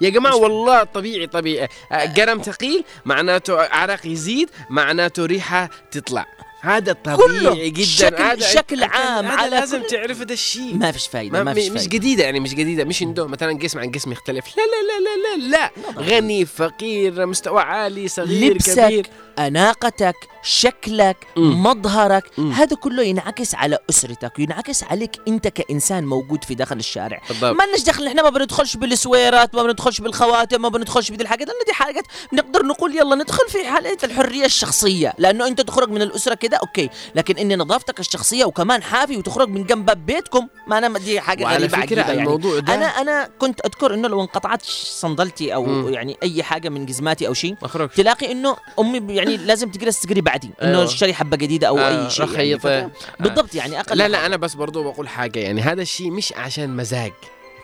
يا جماعة والله طبيعي طبيعي. آه، قرم ثقيل معناته عرق يزيد معناته ريحة تطلع. هذا طبيعي كله. جدا. شكل- هذا شكل عام هذا على لازم كل- تعرف هذا الشيء. ما فيش فايدة ما ما فيش مش جديدة يعني مش جديدة. مش عنده مثلا قسم عن قسم يختلف. لا لا لا لا لا لا. غني فقير مستوى عالي صغير لبسك. كبير. أناقتك شكلك مم. مظهرك مم. هذا كله ينعكس على أسرتك وينعكس عليك أنت كإنسان موجود في داخل الشارع. بالضبط. ما لناش دخل إحنا ما بندخلش بالسويرات ما بندخلش بالخواتم ما بندخلش بدي الحاجات. لأن دي حاجات نقدر نقول يلا ندخل في حالة الحرية الشخصية. لأنه أنت تخرج من الأسرة كده أوكي. لكن ان نظافتك الشخصية وكمان حافي وتخرج من جنب باب بيتكم ما أنا دي حاجة وعلى غريبة فكرة يعني. الموضوع ده أنا أنا كنت أذكر إنه لو انقطعت صندلتي أو مم. يعني أي حاجة من جزماتي أو شيء تلاقي إنه أمي ب- يعني لازم تجلس تقري بعدي إنه أيوة. اشتري حبة جديدة أو آه، اي شيء. يعني بالضبط يعني أقل لا لا. أنا بس برضو بقول حاجة يعني هذا الشيء مش عشان مزاج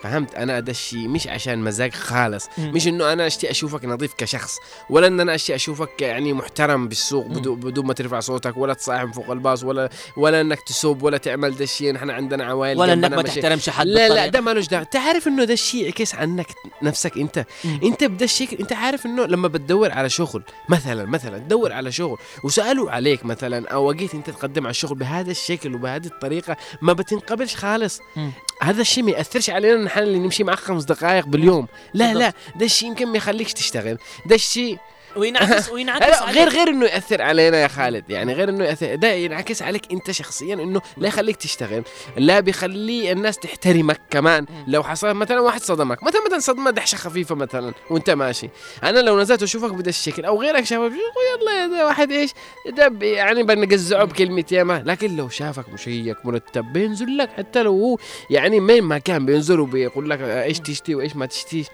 فهمت أنا ده الشيء مش عشان مزاج خالص مم. مش إنه أنا أشتي أشوفك نظيف كشخص ولا إن أنا أشتي أشوفك يعني محترم بالسوق. بدون بدون ما ترفع صوتك ولا تصاحب فوق الباص ولا ولا إنك تسوب ولا تعمل ده الشيء نحن عندنا عوائل ولا إنك ما تحترمش حد لا لا. ده مالوش دعوة تعرف إنه ده الشيء يعكس عنك نفسك أنت مم. أنت بده الشكل أنت عارف إنه لما بتدور على شغل مثلا مثلا تدور على شغل وسألوا عليك مثلا أو جيت أنت تقدم على الشغل بهذا الشكل وبهذه الطريقة ما بتنقبلش خالص مم. هذا الشيء ما يأثرش علينا نحن اللي نمشي معك خمس دقائق باليوم. لا لا ده الشيء يمكن ما يخليكش تشتغل. ده الشيء وينعكس وينعكس. غير غير إنه يأثر علينا يا خالد. يعني غير إنه ياثر ده ينعكس عليك أنت شخصيا إنه لا يخليك تشتغل لا بيخلي الناس تحترمك كمان. لو حصل مثلا واحد صدمك مثلا مثلا صدمة دحشة خفيفة مثلا وأنت ماشي. أنا لو نزلت واشوفك بدا الشكل أو غيرك شافك يلا يا ده واحد إيش؟ ده يعني بنقزعه بكلمة ياما. لكن لو شافك مشيك مرتب بينزل لك حتى لو هو يعني مين ما كان بينزل وبيقول لك إيش تشتي وإيش ما تشتيش.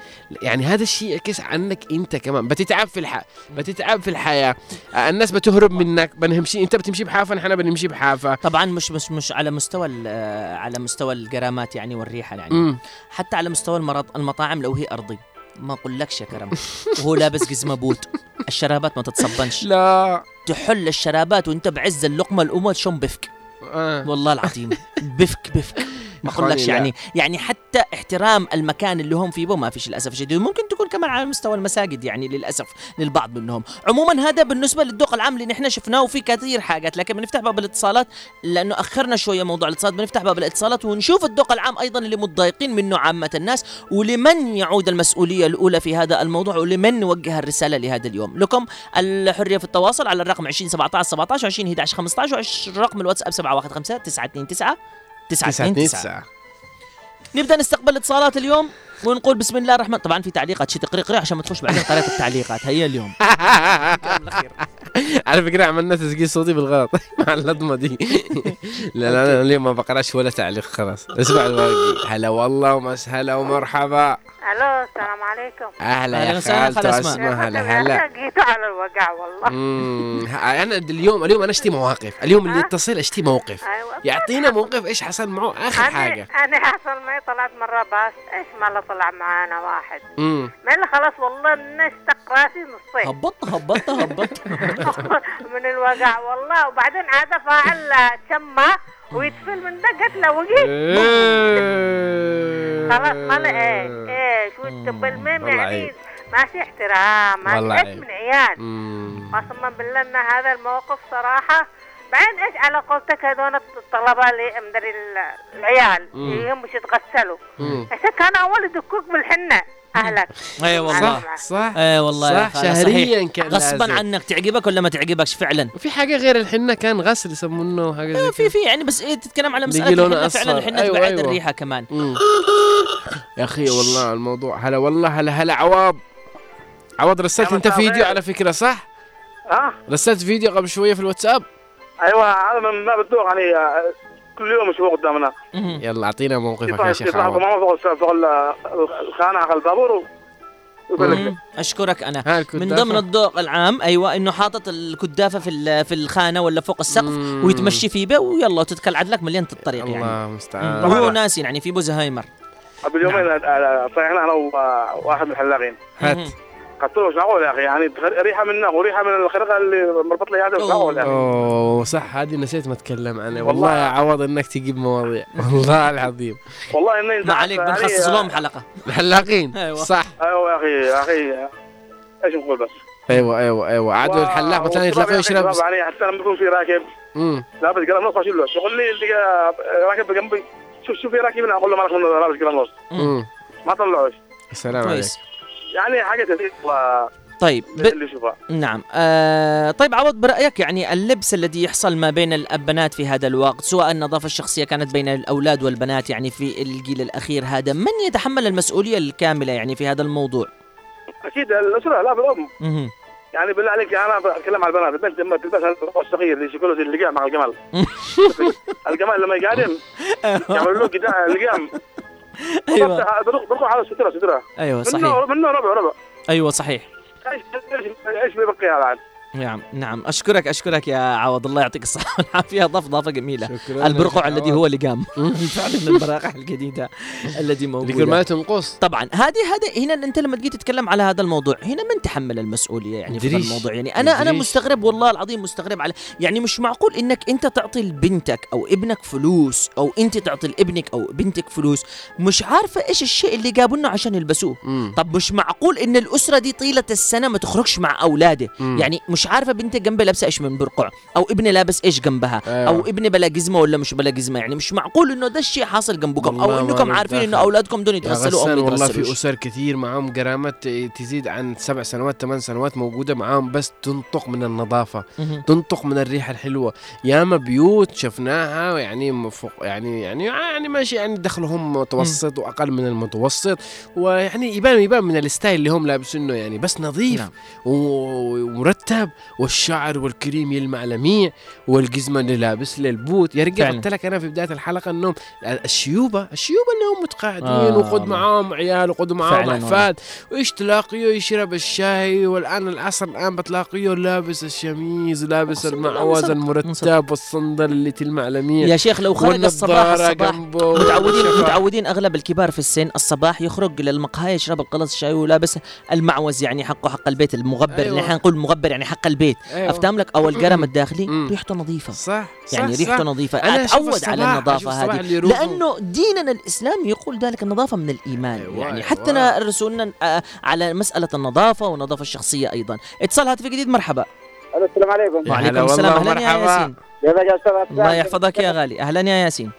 يعني هذا الشيء يعكس عنك أنت كمان. بتتعب في الح... بتتعب في الحياة. آه، الناس بتهرب منك بنمشي انت بتمشي بحافة نحن بنمشي بحافة. طبعا مش مش مش على مستوى ال- آه، على مستوى الجرامات يعني والريحة يعني. امم حتى على مستوى المرض المطاعم لو هي أرضي. ما أقولكش يا كرم. وهو لابس جزمه بوت. الشرابات ما تتصبنش. لا. تحل الشرابات وانت بعز اللقمة الأمة شم بفك؟ آه. والله العظيم. بفك بفك. اقولكش لا. يعني يعني حتى احترام المكان اللي هم فيه ما فيش للأسف الشديد. ممكن تكون كمان على مستوى المساجد يعني للأسف للبعض منهم. عموما هذا بالنسبة للذوق العام اللي نحن شفناه وفي كثير حاجات لكن بنفتح باب الاتصالات لأنه أخرنا شوية موضوع الاتصالات. بنفتح باب الاتصالات ونشوف الذوق العام أيضا اللي متضايقين منه عامة الناس ولمن يعود المسؤولية الأولى في هذا الموضوع ولمن نوجه الرسالة لهذا اليوم. لكم الحرية في التواصل على الرقم 20 17 17 20 11 15 ورقم الواتساب 715 929 929 تسعة نبدأ نستقبل اتصالات اليوم ونقول بسم الله الرحمن طبعا في تعليقات شي تقريقري عشان ما تخش بعدين طريقة التعليقات. هي اليوم. على فكرة عملنا تسجيل صوتي بالغلط. مع اللضمة دي. لا لا أنا اليوم ما بقراش ولا تعليق خلاص. اسمع الباقي هلا والله ومسهلا ومرحبا. ألو السلام عليكم. أهلا يا أسماء. اسمها هلا هلا. جيتوا على الوقع والله. مم، ه- أنا اليوم اليوم أنا أشتي مواقف. اليوم اللي؟ يتصل أشتي موقف. أيوه يعطينا موقف إيش حصل معه؟ آخر حاجة. أنا أنا حصل معي طلعت مرة باص إيش ما لا طلع معانا واحد. امم ما اللي خلاص والله نشتق راسي نصين هبطت هبطت هبطت. من الوقع والله. وبعدين عاد فاعل شمه ويتفل من ده قتله وقيت خلاص ما إيه إيه شو بالمهم والله يعني. ما في احترام ما إيش عيب. من عيال. قسما بالله إن هذا الموقف صراحة بعدين إيش على قولتك هذول الطلبة اللي مدري ال- العيال مم. يهم مش يتغسلوا. عشان كان أول يدكوك بالحنه اهلك اي والله صح صح اي والله صح. شهريا كان غصبا. عنك تعجبك ولا ما تعجبك فعلا وفي حاجة غير الحنة كان غسل يسمونه حاجة زي آه، في. في يعني بس إيه تتكلم على مسألة الحنة. فعلا الحنة أيوة، تبعد أيوة. الريحة كمان. يا أخي والله الموضوع هلا والله هلا هلا عوض عوض رسلت أنت فيديو. على فكرة صح؟ ها رسلت فيديو قبل شوية في الواتساب أيوه هذا من ما بتدور يعني آه، كل يوم يشوفه قدامنا. يلا أعطينا موقفك يا شيخ عوض ماما فوق فوق ال- الخانة على البابور. أشكرك أنا من. ضمن الذوق العام أيوه إنه حاطط الكدافة في في الخانة ولا فوق السقف مم. ويتمشي فيه بيه ويلا تتكل عدلك مليان الطريق يعني الله مم. المستعان وهو ناس يعني في بوزهايمر قبل يومين آه، طلعنا أنا وواحد من الحلاقين هات. قلت له معقول يا أخي يعني ريحة منك وريحة من الخرقة اللي مربط لي هذا معقول يا أخي. أوه صح هذه نسيت ما أتكلم عنها. والله. والله. يا عوض إنك تجيب مواضيع. والله العظيم. والله إني ما عليك بنخصص لهم حلقة. الحلاقين أيوة. صح. أيوه يا أخي يا أخي إيش نقول بس؟ أيوه أيوه أيوه. عادوا و- الحلاق مثلا يتلاقوا يشرب يعني حتى لما يكون في راكب. امم لابس قلم نص اشيل له يقول لي اللي راكب جنبي. شوف شوف في راكب هنا أقول له مالك من لابس قلم نص. امم ما طلعوش. السلام عليك كويس. يعني حاجة تزيد و- طيب ب... نعم. آه طيب عوض برأيك يعني اللبس الذي يحصل ما بين البنات في هذا الوقت سواء النظافة الشخصية كانت بين الأولاد والبنات يعني في الجيل الأخير هذا من يتحمل المسؤولية الكاملة يعني في هذا الموضوع؟ أكيد الاسره لا بالام مهم. يعني بالله عليك أنا أتكلم على البنات. البنت لما تلبس الصغير اللي شكله زي مع الجمال. الجمال لما يقادم يعملوا له قدام أيوة. برقوا على سترة أيوة منه صحيح. منه ربع ربع. أيوة صحيح. إيش إيش بيبقي هذا نعم نعم. أشكرك أشكرك يا عوض. الله يعطيك الصحة والعافية. ضاف ضافة جميلة. شكرا. البرقع الذي هو لقام. فعلا من البراقع الجديدة الذي اللي موجوده ما تنقص؟ طبعا. هذه هذا هنا أنت لما تجي تتكلم على هذا الموضوع هنا من تحمل المسؤولية يعني في. الموضوع؟ يعني أنا أنا. مستغرب والله العظيم مستغرب على يعني مش معقول إنك أنت تعطي لبنتك أو ابنك فلوس أو أنت تعطي لابنك أو بنتك فلوس مش عارفة إيش الشيء اللي جابونا عشان يلبسوه. طب مش معقول إن الأسرة دي طيلة السنة ما تخرجش مع أولاده. يعني مش عارفة بنتي جنبها لابسة إيش من برقع أو ابني لابس إيش جنبها أيوة. أو ابني بلا جزمة ولا مش بلا جزمة يعني مش معقول إنه ده الشيء حاصل جنبكم أو إنكم عارفين إنه. أولادكم دول يتغسلوا أو ما والله في أسر كثير معاهم قرامات تزيد عن سبع سنوات ثمان سنوات موجودة معاهم بس تنطق من النظافة. تنطق من الريحة الحلوة ياما بيوت شفناها يعني مفوق يعني يعني يعني ماشي يعني دخلهم متوسط وأقل من المتوسط ويعني يبان يبان من ال style اللي هم لابسينه يعني بس نظيف نعم. و- ومرتب والشعر والكريم يلمع لميع والجزمه اللي لابس له ال boot يا رجال. قلت لك أنا في بداية الحلقة إنهم الشيوبه الشيوبه إنهم متقاعدين آه وخذ والله. معاهم عيال وخذ معاهم. أحفاد وايش تلاقيه يشرب الشاي والآن العصر الآن بتلاقيه لابس الشميز لابس المعوز. المرتب والصندل اللي تلمع لميع يا شيخ لو خرج الصباح الصباح متعودين. متعودين أغلب الكبار في السن الصباح يخرج للمقهى يشرب القلص الشاي ولابس المعوز يعني حقه حق البيت المغبر أيوة. اللي نقول مغبر يعني حق البيت. أيوة. افتهم لك أو القرم الداخلي. ريحته نظيفة. صح صح يعني صح. ريحته نظيفة. أنا أشوف أتعود على النظافة هذه. لأنه ديننا الاسلامي يقول ذلك النظافة من الإيمان. أيوة، يعني أيوة. حتى نا- رسولنا آه، على مسألة النظافة والنظافة الشخصية أيضا. اتصال هاتفي جديد مرحبا. السلام عليكم. وعليكم السلام. أهلا يا. ياسين. الله يحفظك يا غالي. أهلا يا ياسين.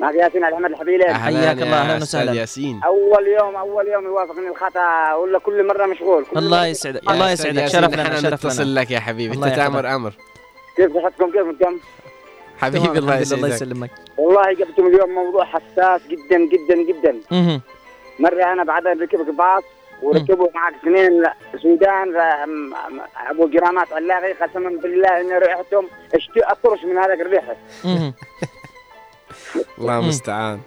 معك ياسين أحمد الحبيلي. أهلاً حياك يا الله، أستاذ وسهلاً. ياسين. أول يوم أول يوم يوافقني الخطأ ولا كل مرة مشغول؟ كل الله مرة- يسعدك يا الله يسعدك. ياسين، شرف لنا نحن شرف نتصل لك يا حبيبي. الله انت. تامر أمر. كيف صحتكم؟ كيف أنتم؟ حبيبي الله يسعدك. يسلمك. والله جبتم اليوم موضوع حساس جدا جدا جدا. مهم. مرة أنا بعدين ركبت باص وركبوا معك اثنين سودان أبو جرامات علاقي قسما بالله إني ريحتهم اشتي اطرش من هذاك الريحه. الله مم. مستعان.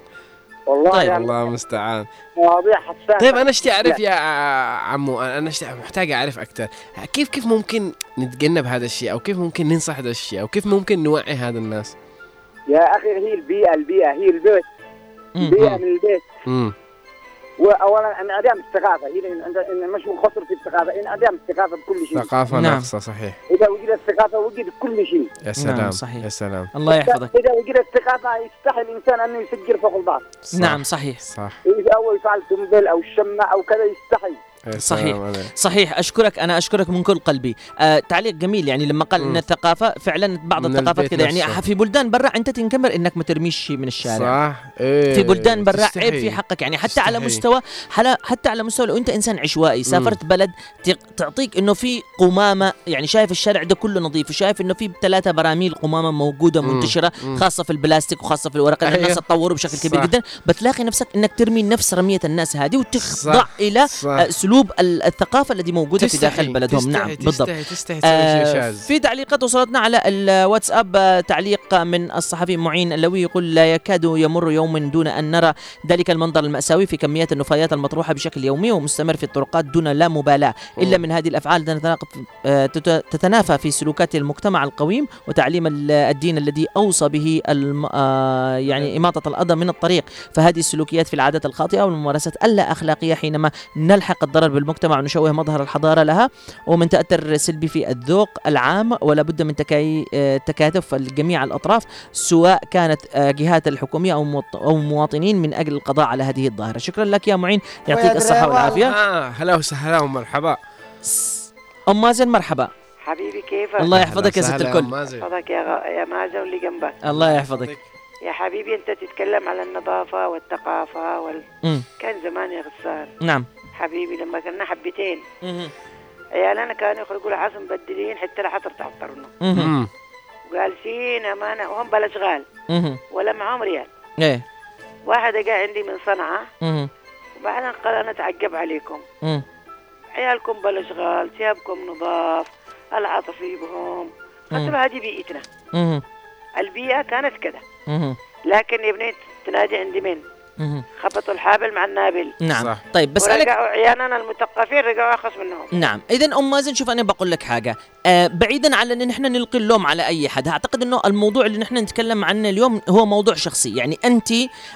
والله طيب، يعني الله مستعان. مواضيع حساسة. طيب أنا اشتي اعرف يا عمو؟ أنا اشتي محتاج أعرف أكثر كيف كيف ممكن نتجنب هذا الشيء؟ أو كيف ممكن ننصح هذا الشيء؟ أو كيف ممكن نوعي هذا الناس؟ يا أخي هي البيئة البيئة هي البيت. مم. بيئه من البيت. واولا انعدام الثقافه هي إن- إن مش مقصر في الثقافه انعدام الثقافه بكل شيء. ثقافة نعم. ناقصة صحيح. إذا وجدت الثقافه وجد كل شيء. يا سلام صحيح. يا سلام. الله يحفظك. إذا وجدت ثقافه يستحي الإنسان انه يسجل فوق البعض. صح. نعم صحيح. صح. إذا اول يفعل تنبل أو الشمه أو كذا يستحي. صحيح. سلام عليك. صحيح أشكرك أنا أشكرك من كل قلبي آه تعليق جميل يعني لما قال إن. الثقافة فعلا بعض الثقافات كذا يعني. في بلدان برا أنت تنكمر إنك ما ترميش شيء من الشارع صح إيه. في بلدان برا. عيب في حقك يعني حتى على تستحي. مستوى حلا حتى على مستوى لو أنت إنسان عشوائي سافرت بلد تعطيك إنه في قمامة يعني شايف الشارع ده كله نظيف وشايف إنه في ثلاثة براميل قمامة موجودة. منتشرة. خاصة في البلاستيك وخاصة في الورق لأن أيوه. الناس تطوروا بشكل كبير. جدا بتلاقي نفسك إنك ترمي نفس رمية الناس هذه وتخضع. إلى صح. اسلوب ال- الثقافة الذي موجودة في تستحي. داخل بلدهم. تستحي. نعم بالضبط. تستحي تستحي آه، في تعليقات وصلتنا على الواتساب آه، تعليق من الصحفي معين اللوي يقول لا يكاد يمر يوم دون أن نرى ذلك المنظر المأساوي في كميات النفايات المطروحة بشكل يومي ومستمر في الطرقات دون لا مبالاة. إلا من هذه الأفعال تتناقض- آه، تت- تتنافى في سلوكات المجتمع القويم وتعليم ال- الدين الذي أوصى به الم- آه، يعني إماطة الأذى من الطريق. فهذه السلوكيات في العادات الخاطئة والممارسات اللا أخلاقية حينما نلحق الضرر بالمجتمع ونشوه مظهر الحضارة لها ومن تأثر سلبي في الذوق العام ولا بد من تكاي آه، تكاتف جميع الأطراف سواء كانت آه، جهات الحكومية أو أو مواطنين من أجل القضاء على هذه الظاهرة. شكرا لك يا معين يعطيك الصحة والعافية. آه هلا وسهلا ومرحبا. أم مازن مرحبا. حبيبي كيفك؟ الله يحفظك يا ست الكل. مازن. يحفظك يا غ... يا مازن واللي جنبك. الله يحفظك. يا حبيبي أنت تتكلم على النظافة والثقافة وال... كان زمان يا غسان. نعم. حبيبي لما كنا حبتين. عيالنا كانوا يخرجوا العصر مبدلين حتى العصر تعطرنا. وجالسين امانة وهم بلا شغال مهم. ولا معهم ريال إيه واحد جاء عندي من صنعاء. وبعدين قال أنا اتعجب عليكم. عيالكم بلا شغال ثيابكم نظاف العاطفي بهم قلت هذه بيئتنا مهم. البيئة كانت كذا. لكن يا ابني تنادي عندي من. خبطوا الحابل مع النابل. نعم. صح. طيب بسالك ورجعوا عيالنا المثقفين رجعوا ارخص منهم. نعم. اذا أم مازن شوف أنا بقول لك حاجة. آه بعيدا عن إن نحن نلقي اللوم على أي حد أعتقد إنه الموضوع اللي نحن نتكلم عنه اليوم هو موضوع شخصي. يعني أنت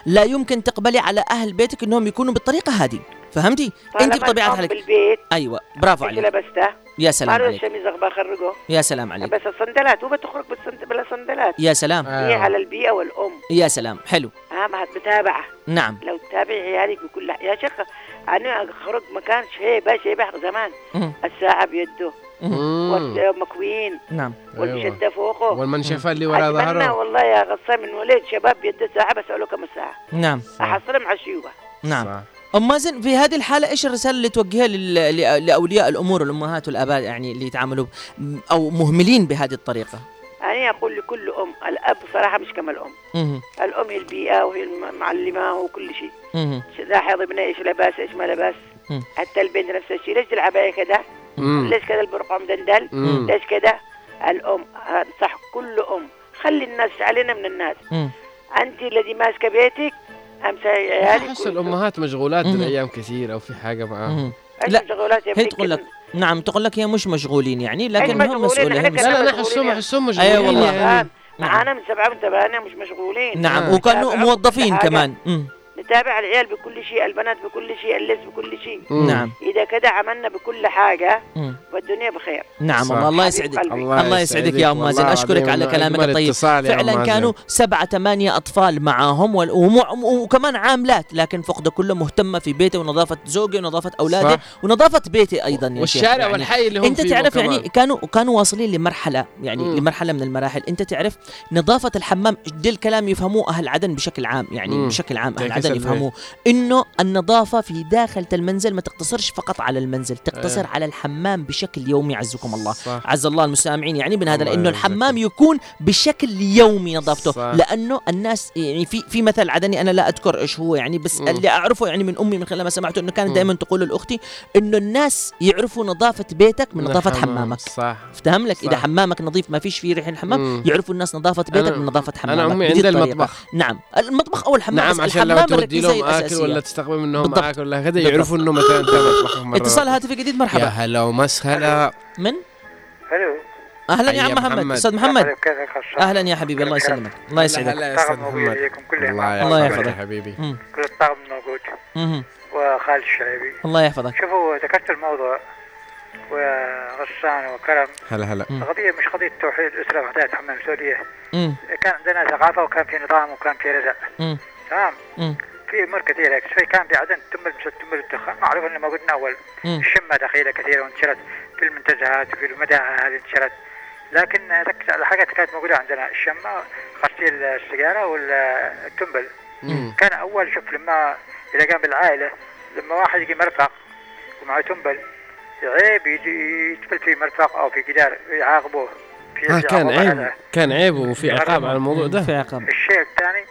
لا يمكن تقبلي على أهل بيتك إنهم يكونوا بالطريقة هذه. فهمتي؟ أنت بطبيعة حالك بالبيت. أيوه. برافو أنت عليك. لبسته يا سلام مارو عليك. الشميز أخبار خرجه يا سلام عليك. بس الصندلات هو بتخرج بالصند... بلا صندلات يا سلام. هي على البيئة والأم. يا سلام. حلو. ها ما متابعه نعم. لو تتابع عيالك بكل يا شيخ أنا خرج مكان شيبة شيبة زمان. الساعة بيده. والمكوين نعم. والمشده فوقه. والمنشفه اللي ورا ظهره. والله يا غصان من ولد شباب بيده ساعة بساله كم الساعة. نعم. أحصلهم على الشيوبه نعم. صح. أم مازن في هذه الحالة إيش الرسالة اللي توجهها لأولياء الأمور الأمهات والآباء يعني اللي يتعاملوا أو مهملين بهذه الطريقة؟ أنا أقول لكل أم الأب صراحة مش كما الأم. الأم هي البيئة وهي المعلمة وكل شيء. لاحظ ابني إيش لباس إيش ما لباس. حتى البنت نفس الشيء ليش العباية كده مم. ليش كده البرقع مدندل مم. ليش كده الأم أنصح كل أم خلي الناس علينا من الناس. أنت الذي ماسكة بيتك امسى عيالك احس الأمهات مشغولات. الأيام كثير أو في حاجة معاهم. لا لا، مشغولات يا هي تقول لك. نعم تقول لك هي مش مشغولين يعني لكن هم مسؤولين لا لا مشغولين احسهم احسهم أيوة مشغولين والله. يعني. معانا من سبعة من ثمانية مش مشغولين نعم. وكانوا نتابع موظفين. كمان مم. نتابع العيال بكل شيء البنات بكل شيء اللبس بكل شيء. نعم إذا كده عملنا بكل حاجة مم. والدنيا بخير نعم الله يسعدك قلبي. الله يسعدك يا أم مازن أشكرك على كلامك الطيب فعلا. كانوا سبعة ثمانية أطفال معاهم وكمان عاملات لكن فقد كله مهتمة في بيته ونظافة زوجي ونظافة أولاده صح. ونظافة بيتي أيضا يا شيخ والشارع يعني والحي اللي هم أنت فيه تعرف. يعني كانوا كانوا واصلين لمرحلة يعني مم. لمرحلة من المراحل أنت تعرف نظافة الحمام دي الكلام يفهموه أهل عدن بشكل عام يعني مم. بشكل عام أهل عدن يفهموه إنه النظافة في داخل المنزل ما تقتصرش فقط على المنزل تقتصر أيه. على الحمام بشكل يومي عزكم الله صح عز الله المستمعين يعني من هذا لأنه. الحمام يكون بشكل يومي نظافته صح. لأنه الناس يعني في في مثل عدني أنا لا أذكر إيش هو يعني بس مم. اللي أعرفه يعني من أمي من خلال ما سمعته إنه كانت. دائما تقول لأختي إنه الناس يعرفوا نظافة بيتك من نظافة. حمامك صح افتهم لك إذا صح. حمامك نظيف ما فيش فيه ريح الحمام. يعرفوا الناس نظافة بيتك من نظافة حمامك أنا امي الطريقة. المطبخ نعم المطبخ أو الحمام نعم عشان لو الحمام تودي الركيزة لهم اكل. ولا تستقبل منهم بالضبط. آكل ولا كذا. يعرفوا انه مثلا انت مطبخهم اتصال هاتفي جديد يا مرحبا هلا ومسهلا. من؟ ألو أهلا يا عم محمد. محمد. أستاذ محمد. أهلا يا حبيبي الله يسلمك. الله يسعدك. هلا يا أستاذ محمد. الله يحفظك. يا حبيبي. كل الطاقم موجود. وخالد الشعيبي. الله يحفظك. شوفوا ذكرت الموضوع. وغسان وكرم. هلا هلا. القضية مش قضية توحيد الأسرة وحدات حمام سورية مم. كان عندنا ثقافة وكان في نظام وكان في رزق. تمام. في أمور كثيرة في كان في عدن تمل مش تمل الدخان. معروف أنه موجود من أول مم. الشمة دخيلة كثيرة وانتشرت في المنتزهات وفي المداهة هذه انتشرت لكن ركز على حاجات كانت موجودة عندنا. الشمة غسيل السيارة والتنبل مم. كان أول شوف لما إذا كان بالعائلة لما واحد يجي مرفق ومعه تنبل عيب يجي يتبل في مرفق أو في جدار يعاقبوه. في آه كان عيب. كان عيب وفي عقاب على الموضوع ده. في عقاب. الشيء الثاني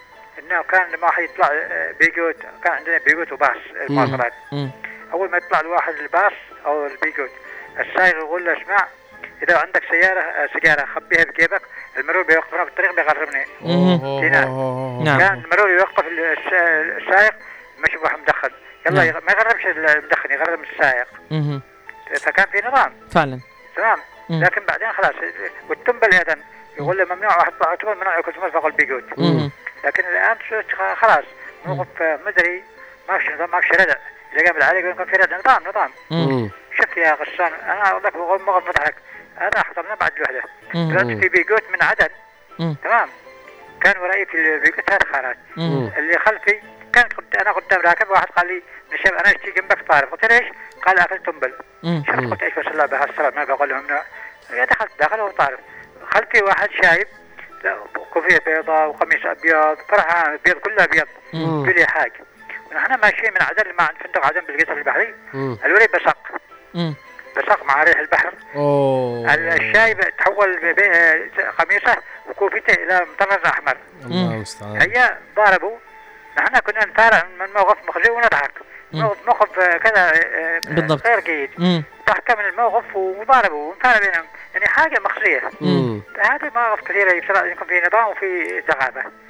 انه كان لما واحد يطلع آه، بيجوت كان عندنا بيجوت وباص المواصلات مم. أول ما يطلع الواحد الباص أو البيجوت السائق يقول له اسمع إذا عندك سيارة آه، سيجاره خبيها بجيبك المرور بيوقفنا بالطريق بيغرمني أوه. نعم. كان المرور يوقف الس- السائق مش واحد مدخن يلا نعم. ما يغرمش المدخن يغرم السائق. فكان في نظام فعلا تمام. لكن بعدين خلاص والتنبل أيضا يقول له ممنوع واحد يطلع ممنوع يأكل تنبل فوق البيجوت. لكن الآن خلاص موقف آه، مدري ما في نظام ما في ردع إذا قام بالعالي يقول في ردع نظام نظام. شوف يا غسان أنا أقول لك موقف مضحك أنا حضرنا بعد الوحده. طلعت في بيجوت من عدن. تمام كان وراي في البيجوت خارج مم. اللي خلفي كان قد أنا قدام راكب واحد قال لي الشباب أنا اشتي جنبك طالب قلت له ليش؟ قال أكل تنبل. شفت قلت إيش بس الله بهالسلام ما بقول لهم لا. يا دخلت داخل هو طالب خلفي واحد شايب كوفية بيضاء وقميص أبيض فرحان ابيض كله ابيض مم. بلي حاج ونحن ماشيين من عدن مع فندق عدن بالقصر البحري. الولي بسق مم. بسق مع ريح البحر. أوه. الشايب تحول قميصه وكوفيته إلى مطرز أحمر. الله المستعان هيا ضاربوا. نحن كنا نفارع من موقف مخزي ونضحك. موقف موقف كذا آه، بالضبط. غير جيد مم. ضحكة من الموقف وضاربوا. ونفارع بينهم. يعني حاجة مخفيه مم. هذه مواقف كثيره يفترض يكون في نظام وفي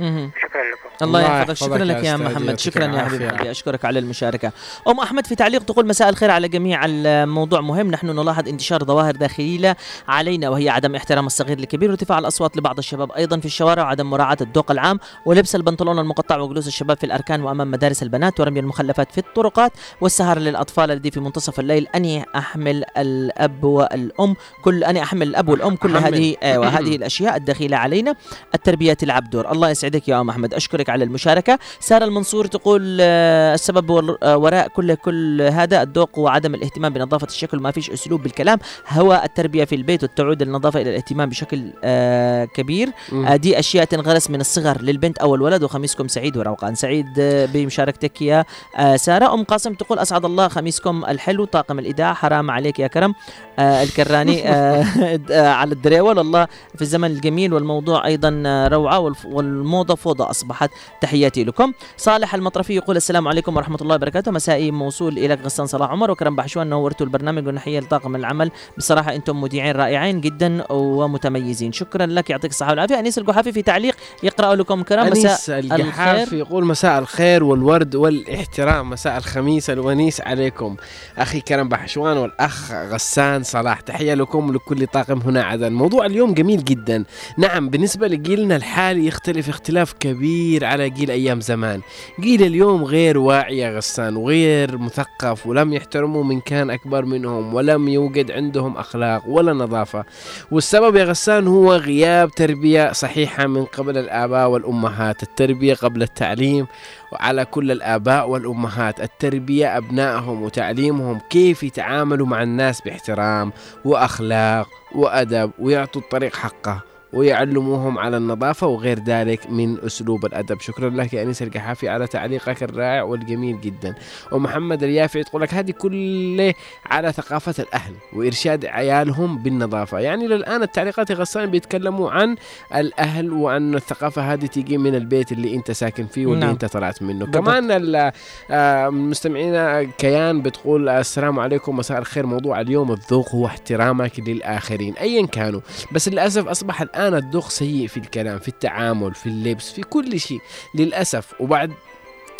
مهم. شكرا لكم. الله الله يحفظك. شكرا لك يا محمد. شكرا يا العافية. حبيب قلبي أشكرك على المشاركة. أم أحمد في تعليق تقول مساء الخير على جميع الموضوع مهم. نحن نلاحظ انتشار ظواهر داخلية علينا وهي عدم احترام الصغير الكبير وارتفاع الأصوات لبعض الشباب. أيضا في الشوارع وعدم مراعاة الذوق العام ولبس البنطلون المقطع وجلوس الشباب في الأركان وأمام مدارس البنات ورمي المخلفات في الطرقات والسهر للأطفال الذي في منتصف الليل. أني أحمل الأب والأم. كل أني أحمل الأب والأم كل. هذه آه وهذه الأشياء الدخيله علينا التربية تلعب دور الله يسعدك يا أم أحمد. أشكرك على المشاركة. سارة المنصور تقول آه، السبب آه، وراء كل كل هذا الذوق وعدم الاهتمام بنظافة الشكل ما فيش أسلوب بالكلام. هو التربية في البيت وتعود النظافة إلى الاهتمام بشكل آه كبير. آه دي أشياء تنغرس من الصغر للبنت أو الولد وخميسكم سعيد وروقان. سعيد بمشاركتك يا آه سارة. أم قاسم تقول أسعد الله خميسكم الحلو طاقم الاذاعه حرام عليك يا كرم. الكراني آه آه على الدريول والله في الزمن الجميل والموضوع أيضا آه، روعة والموضة فوضى أصبحت. تحياتي لكم. صالح المطرفي يقول السلام عليكم ورحمة الله وبركاته. مسائي موصول إلى غسان صلاح عمر. وكرم بحشوان نورتوا البرنامج ونحيه لطاقم العمل. بصراحة أنتم مذيعين رائعين جدا ومتميزين. شكرا لك. يعطيك الصحة والعافية. أنيس القحافي في تعليق. يقرأ لكم كرم. مساء القحاف الخير. يقول مساء الخير والورد والاحترام. مساء الخميس الونيس عليكم. أخي كرم بحشوان والأخ غسان صلاح. تحية لكم ولكل طاقم هنا عدن. موضوع اليوم جميل جدا. نعم بالنسبة لجيلنا الحالي يختلف اختلاف كبير على جيل أيام زمان. جيل اليوم غير واعي يا غسان وغير مثقف ولم يحترموا من كان أكبر منهم ولم يوجد عندهم أخلاق ولا نظافة. والسبب يا غسان هو غياب تربية صحيحة من قبل الآباء والأمهات التربية قبل التعليم وعلى كل الآباء والأمهات التربية أبنائهم وتعليمهم كيف يتعاملوا مع الناس باحترام وأخلاق وأدب ويعطوا الطريق حقه. ويعلموهم على النظافة وغير ذلك من أسلوب الأدب. شكرا لك يا أنيس القحافي على تعليقك الرائع والجميل جدا. ومحمد اليافعي تقول لك هذه كله على ثقافة الأهل وإرشاد عيالهم بالنظافة. يعني للآن التعليقات غسان بيتكلموا عن الأهل وأن الثقافة هذه تيجي من البيت اللي أنت ساكن فيه واللي نعم. أنت طلعت منه. بالضبط. كمان آه، مستمعينا كيان بتقول السلام عليكم مساء الخير. موضوع اليوم الذوق هو احترامك للآخرين أيا كانوا. بس للأسف أصبح الآن الذوق سيء في الكلام في التعامل في اللبس في كل شيء للأسف. وبعد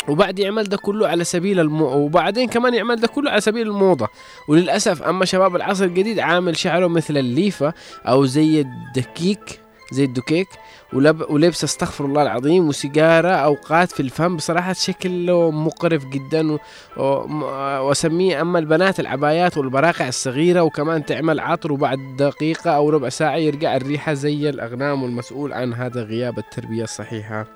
وبعد يعمل ده كله على سبيل المو... وبعدين كمان يعمل ده كله على سبيل الموضة. وللأسف أما شباب العصر الجديد عامل شعره مثل الليفة أو زي الدكيك زي الدكيك ولب... ولبس استغفر الله العظيم وسيجارة أوقات في الفم. بصراحة شكله مقرف جدا و... و... م- وأسميه أما البنات العبايات والبراقع الصغيرة وكمان تعمل عطر وبعد دقيقة أو ربع ساعة يرجع الريحة زي الأغنام والمسؤول عن هذا غياب التربية الصحيحة.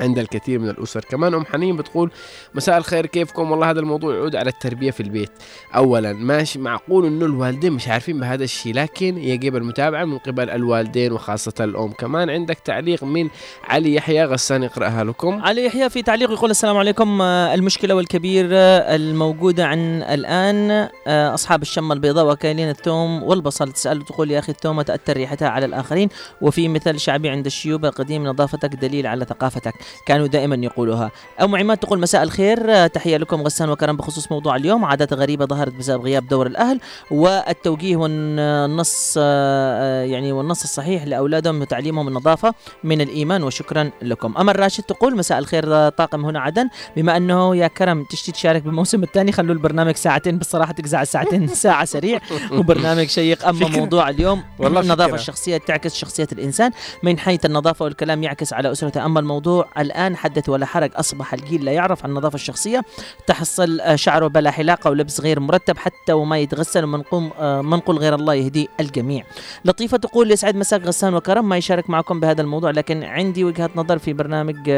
عند الكثير من الأسر. كمان أم حنين بتقول مساء الخير كيفكم؟ والله هذا الموضوع يعود على التربية في البيت. أولا ماشي معقول أنه الوالدين مش عارفين بهذا الشيء لكن يجب المتابعة من قبل الوالدين وخاصة الأم. كمان عندك تعليق من علي يحيى غسان يقرأها لكم علي يحيى في تعليق يقول السلام عليكم. آه، المشكلة والكبير آه، الموجودة عن الآن آه، أصحاب الشمة البيضاء وكايلين الثوم والبصل. تسأل تقول يا أخي الثومة تأثر ريحتها على الآخرين وفي مثل شعبي عند الشيوب القديم نظافتك دليل على ثقافتك كانوا دائما يقولوها. أم عماد تقول مساء الخير تحية لكم غسان وكرم بخصوص موضوع اليوم عادات غريبة ظهرت بسبب غياب دور الأهل والتوجيه والنص يعني والنص الصحيح لأولادهم وتعليمهم النظافة من الإيمان وشكرا لكم. أمل راشد تقول مساء الخير طاقم هنا عدن. بما أنه يا كرم تشتي تشارك بالموسم الثاني خلوا البرنامج ساعتين بصراحة تقزع الساعتين ساعة سريع. وبرنامج شيق. أما فكرة. موضوع اليوم والله النظافة. الشخصية تعكس شخصية الإنسان. من حيث النظافة والكلام يعكس على أسرته. أما الموضوع الآن حدث ولا حرج أصبح الجيل لا يعرف عن النظافة الشخصية. تحصل آه، شعره بلا حلاقة ولبس غير مرتب حتى وما يتغسل ومنقوم آه، منقول غير الله يهدي الجميع. لطيفة تقول يسعد مساك غسان وكرم. ما يشارك معكم بهذا الموضوع لكن عندي وجهة نظر في برنامج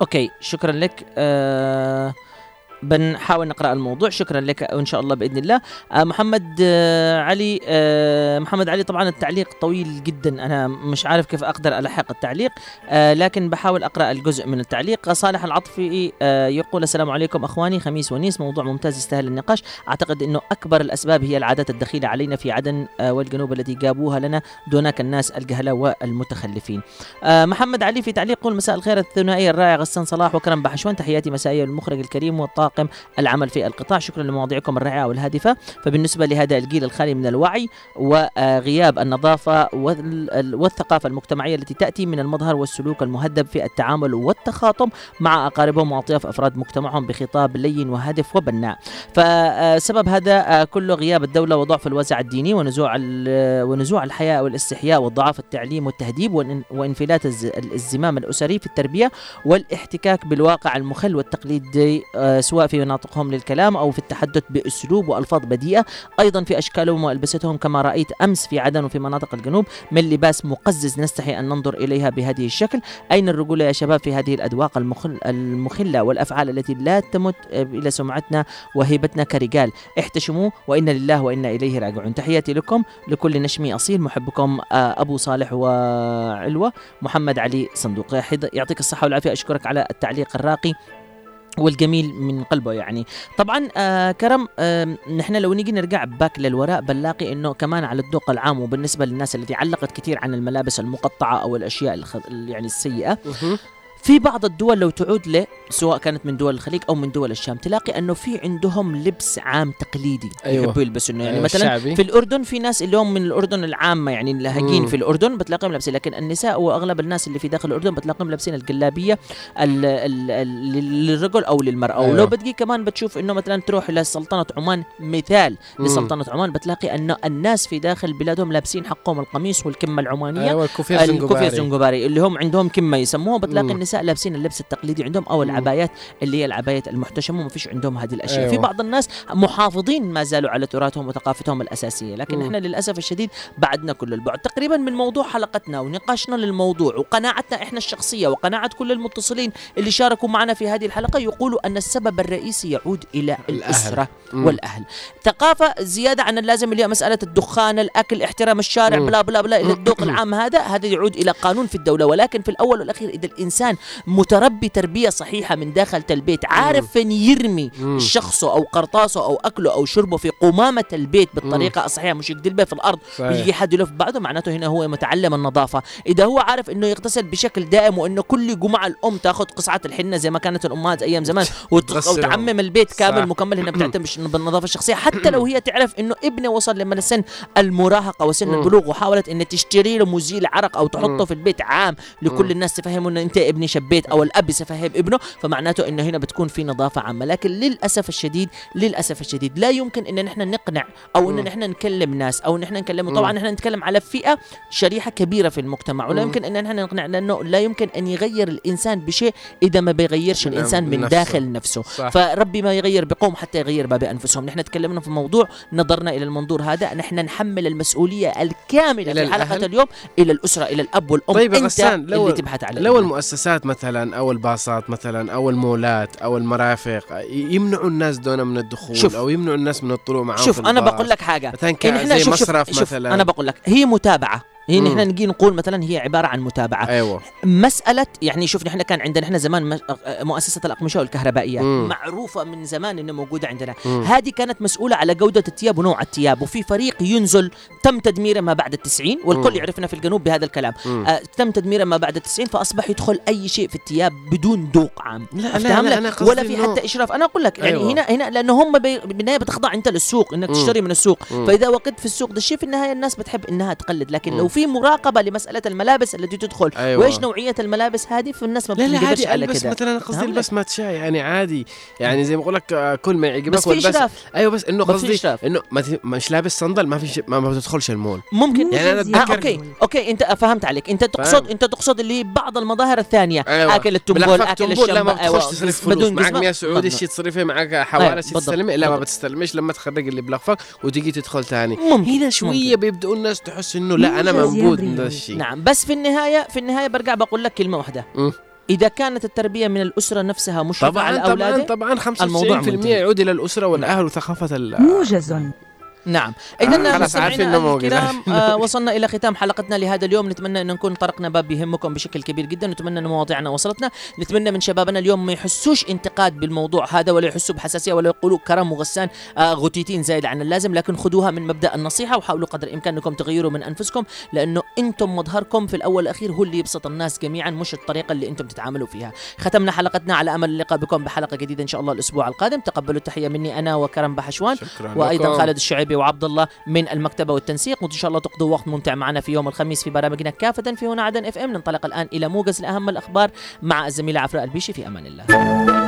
أوكي شكرا لك آه بنحاول نقرأ الموضوع. شكرا لك وإن شاء الله بإذن الله. آه محمد آه علي آه محمد علي طبعا التعليق طويل جدا. أنا مش عارف كيف أقدر ألحق التعليق لكن بحاول أقرأ الجزء من التعليق. صالح العطفي يقول السلام عليكم أخواني خميس ونيس موضوع ممتاز يستاهل النقاش. أعتقد إنه أكبر الأسباب هي العادات الدخيلة علينا في عدن والجنوب التي جابوها لنا دونك الناس الجهله والمتخلفين. محمد علي في تعليق يقول مساء الخير الثنائي الرائع غسان صلاح وكرم بحشوان. تحياتي مسائيه للمخرج الكريم والطاقم طواقم العمل في القطاع. شكرا لمواضيعكم الرائعة والهادفة. فبالنسبة لهذا الجيل الخالي من الوعي وغياب النظافة وال- والثقافة المجتمعية التي تأتي من المظهر والسلوك المهذب في التعامل والتخاطب مع أقاربهم وأطياف أفراد مجتمعهم بخطاب لين وهادف وبناء. فسبب هذا آه، كله غياب الدولة وضعف الوازع الديني ونزوع ونزوع الحياء والاستحياء والضعاف التعليم والتهذيب وانفلات الز- الزمام الأسري في التربية والاحتكاك بالواقع المخل والتقليدي آه، سواء في مناطقهم للكلام أو في التحدث بأسلوب وألفاظ بديئة أيضا في أشكالهم وألبستهم كما رأيت أمس في عدن وفي مناطق الجنوب من لباس مقزز نستحي أن ننظر إليها بهذه الشكل. أين الرجولة يا شباب في هذه الأذواق المخل المخلة والأفعال التي لا تمت إلى سمعتنا وهيبتنا كرجال؟ احتشموا وإنا لله وإنا إليه راجعون. تحياتي لكم لكل نشمي أصيل. محبكم آه، أبو صالح وعلوة محمد علي صندوق يعطيك الصحة والعافية. أشكرك على التعليق الراقي. والجميل من قلبه يعني. طبعا آه كرم آه نحن لو نيجي نرجع باك للوراء بنلاقي إنه كمان على الذوق العام وبالنسبة للناس التي علقت كثير عن الملابس المقطعة أو الأشياء الخ... يعني السيئة في بعض الدول لو تعود له سواء كانت من دول الخليج أو من دول الشام تلاقي أنه في عندهم لبس عام تقليدي أيوة. يحبوا يلبسوا يعني أيوة، مثلا الشعبي. في الأردن في ناس اللي هم من الأردن العامة يعني اللاهقين. في الأردن بتلاقيهم لابسين لكن النساء وأغلب الناس اللي في داخل الأردن بتلاقيهم لابسين الجلابيه ال- ال- ال- للرجل أو للمرأة أيوة. ولو بتجي كمان بتشوف إنه مثلا تروح إلى سلطنه عمان مثال مم. لسلطنة عمان بتلاقي إنه الناس في داخل بلادهم لابسين حقهم القميص والكمة العمانية أيوة، الكوفيه الزنجباري. اللي هم عندهم كمة يسموها بتلاقي مم. النساء لابسين اللبس التقليدي عندهم أو العبايات اللي هي العبايات المحتشمة وما فيش عندهم هذه الأشياء أيوة. في بعض الناس محافظين ما زالوا على تراثهم وثقافتهم الأساسية لكن. إحنا للأسف الشديد بعدنا كل البعد تقريبا من موضوع حلقتنا ونقاشنا للموضوع وقناعتنا إحنا الشخصية وقناعة كل المتصلين اللي شاركوا معنا في هذه الحلقة يقولوا أن السبب الرئيسي يعود إلى الأسرة مم. والأهل ثقافة زيادة عن اللازم اللي هي مسألة الدخان الأكل احترام الشارع. بلا بلا بلا إلى الذوق العام هذا هذا يعود إلى قانون في الدولة ولكن في الأول والأخير إذا الإنسان متربي تربية صحيحة من داخل البيت عارف فين يرمي. شخصه أو قرطاسه أو أكله أو شربه في قمامة البيت بالطريقة الصحيحة مش يقدر في الأرض. ويجي حد يلف بعده معناته هنا هو متعلم النظافة إذا هو عارف إنه يغتسل بشكل دائم وإنه كل جمعة الأم تاخذ قصعة الحنة زي ما كانت الأمهات أيام زمان. وتعمم البيت كامل صح. مكمل هنا بتعتم بش- بالنظافة الشخصية حتى لو هي تعرف إنه ابنه وصل لما سن المراهقة وسن. البلوغ وحاولت ان تشتري له مزيل عرق أو تحطه. في البيت عام لكل. الناس تفهمه إنه أنت ابني شبيت أو الأب يفهم ابنه فمعناته انه هنا بتكون في نظافة عامة لكن للأسف الشديد للأسف الشديد لا يمكن إن نحن نقنع أو إن. نحن نكلم ناس أو نحن نكلمه مم. طبعا نحن نتكلم على فئة شريحة كبيرة في المجتمع ولا. يمكن إن نحن نقنع لأنه لا يمكن أن يغير الإنسان بشيء إذا ما بيغيرش الإنسان من نفسه. داخل نفسه صح. فربي ما يغير بقوم حتى يغير ما بانفسهم نحن تكلمنا في موضوع نظرنا إلى المنظور هذا نحن نحمل المسؤولية الكاملة في حلقة؟ اليوم إلى الأسرة إلى الأب والأم طيب أنت لو اللي تبحث على لو ابنك. المؤسسات مثلا أو الباصات مثلا أو المولات أو المرافق يمنعوا الناس دون من الدخول شوف. أو يمنعوا الناس من الطلوع معاهم شوف في أنا. بقول لك حاجة مثلا إن كان زي شوف شوف مصرف شوف مثلا أنا بقول لك هي متابعة هي. نحن نجي نقول مثلا هي عبارة عن متابعة أيوه مسألة يعني شوف نحن كان عندنا إحنا زمان مؤسسة الأقمشة والكهربائيات مم. معروفة من زمان إنها موجودة عندنا. هذه كانت مسؤولة على جودة الثياب ونوع الثياب وفي فريق ينزل تم تدميره ما بعد التسعين والكل مم. يعرفنا في الجنوب بهذا الكلام. آه تم تدميره ما بعد التسعين فأصبح يدخل أي شيء في الثياب بدون ذوق عام لا، أفتهم لا، لك؟ أنا ولا في حتى إشراف أنا أقول لك يعني أيوة. هنا هنا لأنه هم بالنهاية بتخضع أنت للسوق إنك مم. تشتري من السوق مم. فإذا وقت في السوق ده الشيء في النهاية الناس بتحب إنها تقلد لكن مم. لو في مراقبة لمسألة الملابس التي تدخل أيوة. وإيش نوعية الملابس هذه فالناس ما لا لا عادي على البس مثلا قصدي؟ البس ما تشاي يعني عادي يعني زي ما بقول لك آه، كل ما يعجبك بس في إشراف. أيوه بس إنه ما في قصدي. إنه ما ت- مش لابس صندل ما في ما, ما بتدخلش المول ممكن يعني أنا آه أوكي أوكي أنت فهمت عليك أنت تقصد فاهم. أنت تقصد اللي بعض المظاهر الثانية أيوة. أكل التنبول أكل تنبول، لا ما الشمبة بتخش تصرف فلوس بدون معك جزمة. 100 سعودي. شيء تصرفي معك حوالي بالضبط، تستلمي لا ما. بتستلمش لما تخرج اللي بلفك وتيجي تدخل ثاني ممكن هنا شوية بيبدأوا الناس تحس إنه لا أنا موجود من الشيء نعم بس في النهايه في النهاية برجع بقول لك كلمة واحدة. إذا كانت التربية من الأسرة نفسها مشرفة على طبعا طبعا اولاده طبعا 95% الموضوع منتهي. يعود إلى الأسرة والأهل وثقافة ال- موجز نعم. آه، اذا خلاص مستمعينا عارفين. الكرام آه وصلنا إلى ختام حلقتنا لهذا اليوم. نتمنى أن نكون طرقنا باب يهمكم بشكل كبير جدا. نتمنى أن مواضيعنا وصلتنا. نتمنى من شبابنا اليوم ما يحسوش انتقاد بالموضوع هذا ولا يحسوا بحساسية ولا يقولوا كرم وغسان آه غتيتين زايد عن اللازم. لكن خذوها من مبدأ النصيحة وحاولوا قدر الامكان انكم تغيروا من أنفسكم لأنه أنتم مظهركم في الأول والأخير هو اللي يبسط الناس جميعا مش الطريقة اللي أنتم تتعاملوا فيها. ختمنا حلقتنا على أمل اللقاء بكم بحلقة جديدة إن شاء الله الأسبوع القادم. تقبلوا التحية مني أنا وكرم بحشوان شكرا وأيضا لكم. خالد الشعيبي وعبد الله من المكتبة والتنسيق وإن شاء الله تقضوا وقت ممتع معنا في يوم الخميس في برامجنا كافة في هنا عدن إف إم. ننطلق الآن إلى موجز لاهم الأخبار مع الزميله عفراء البيشي في أمان الله.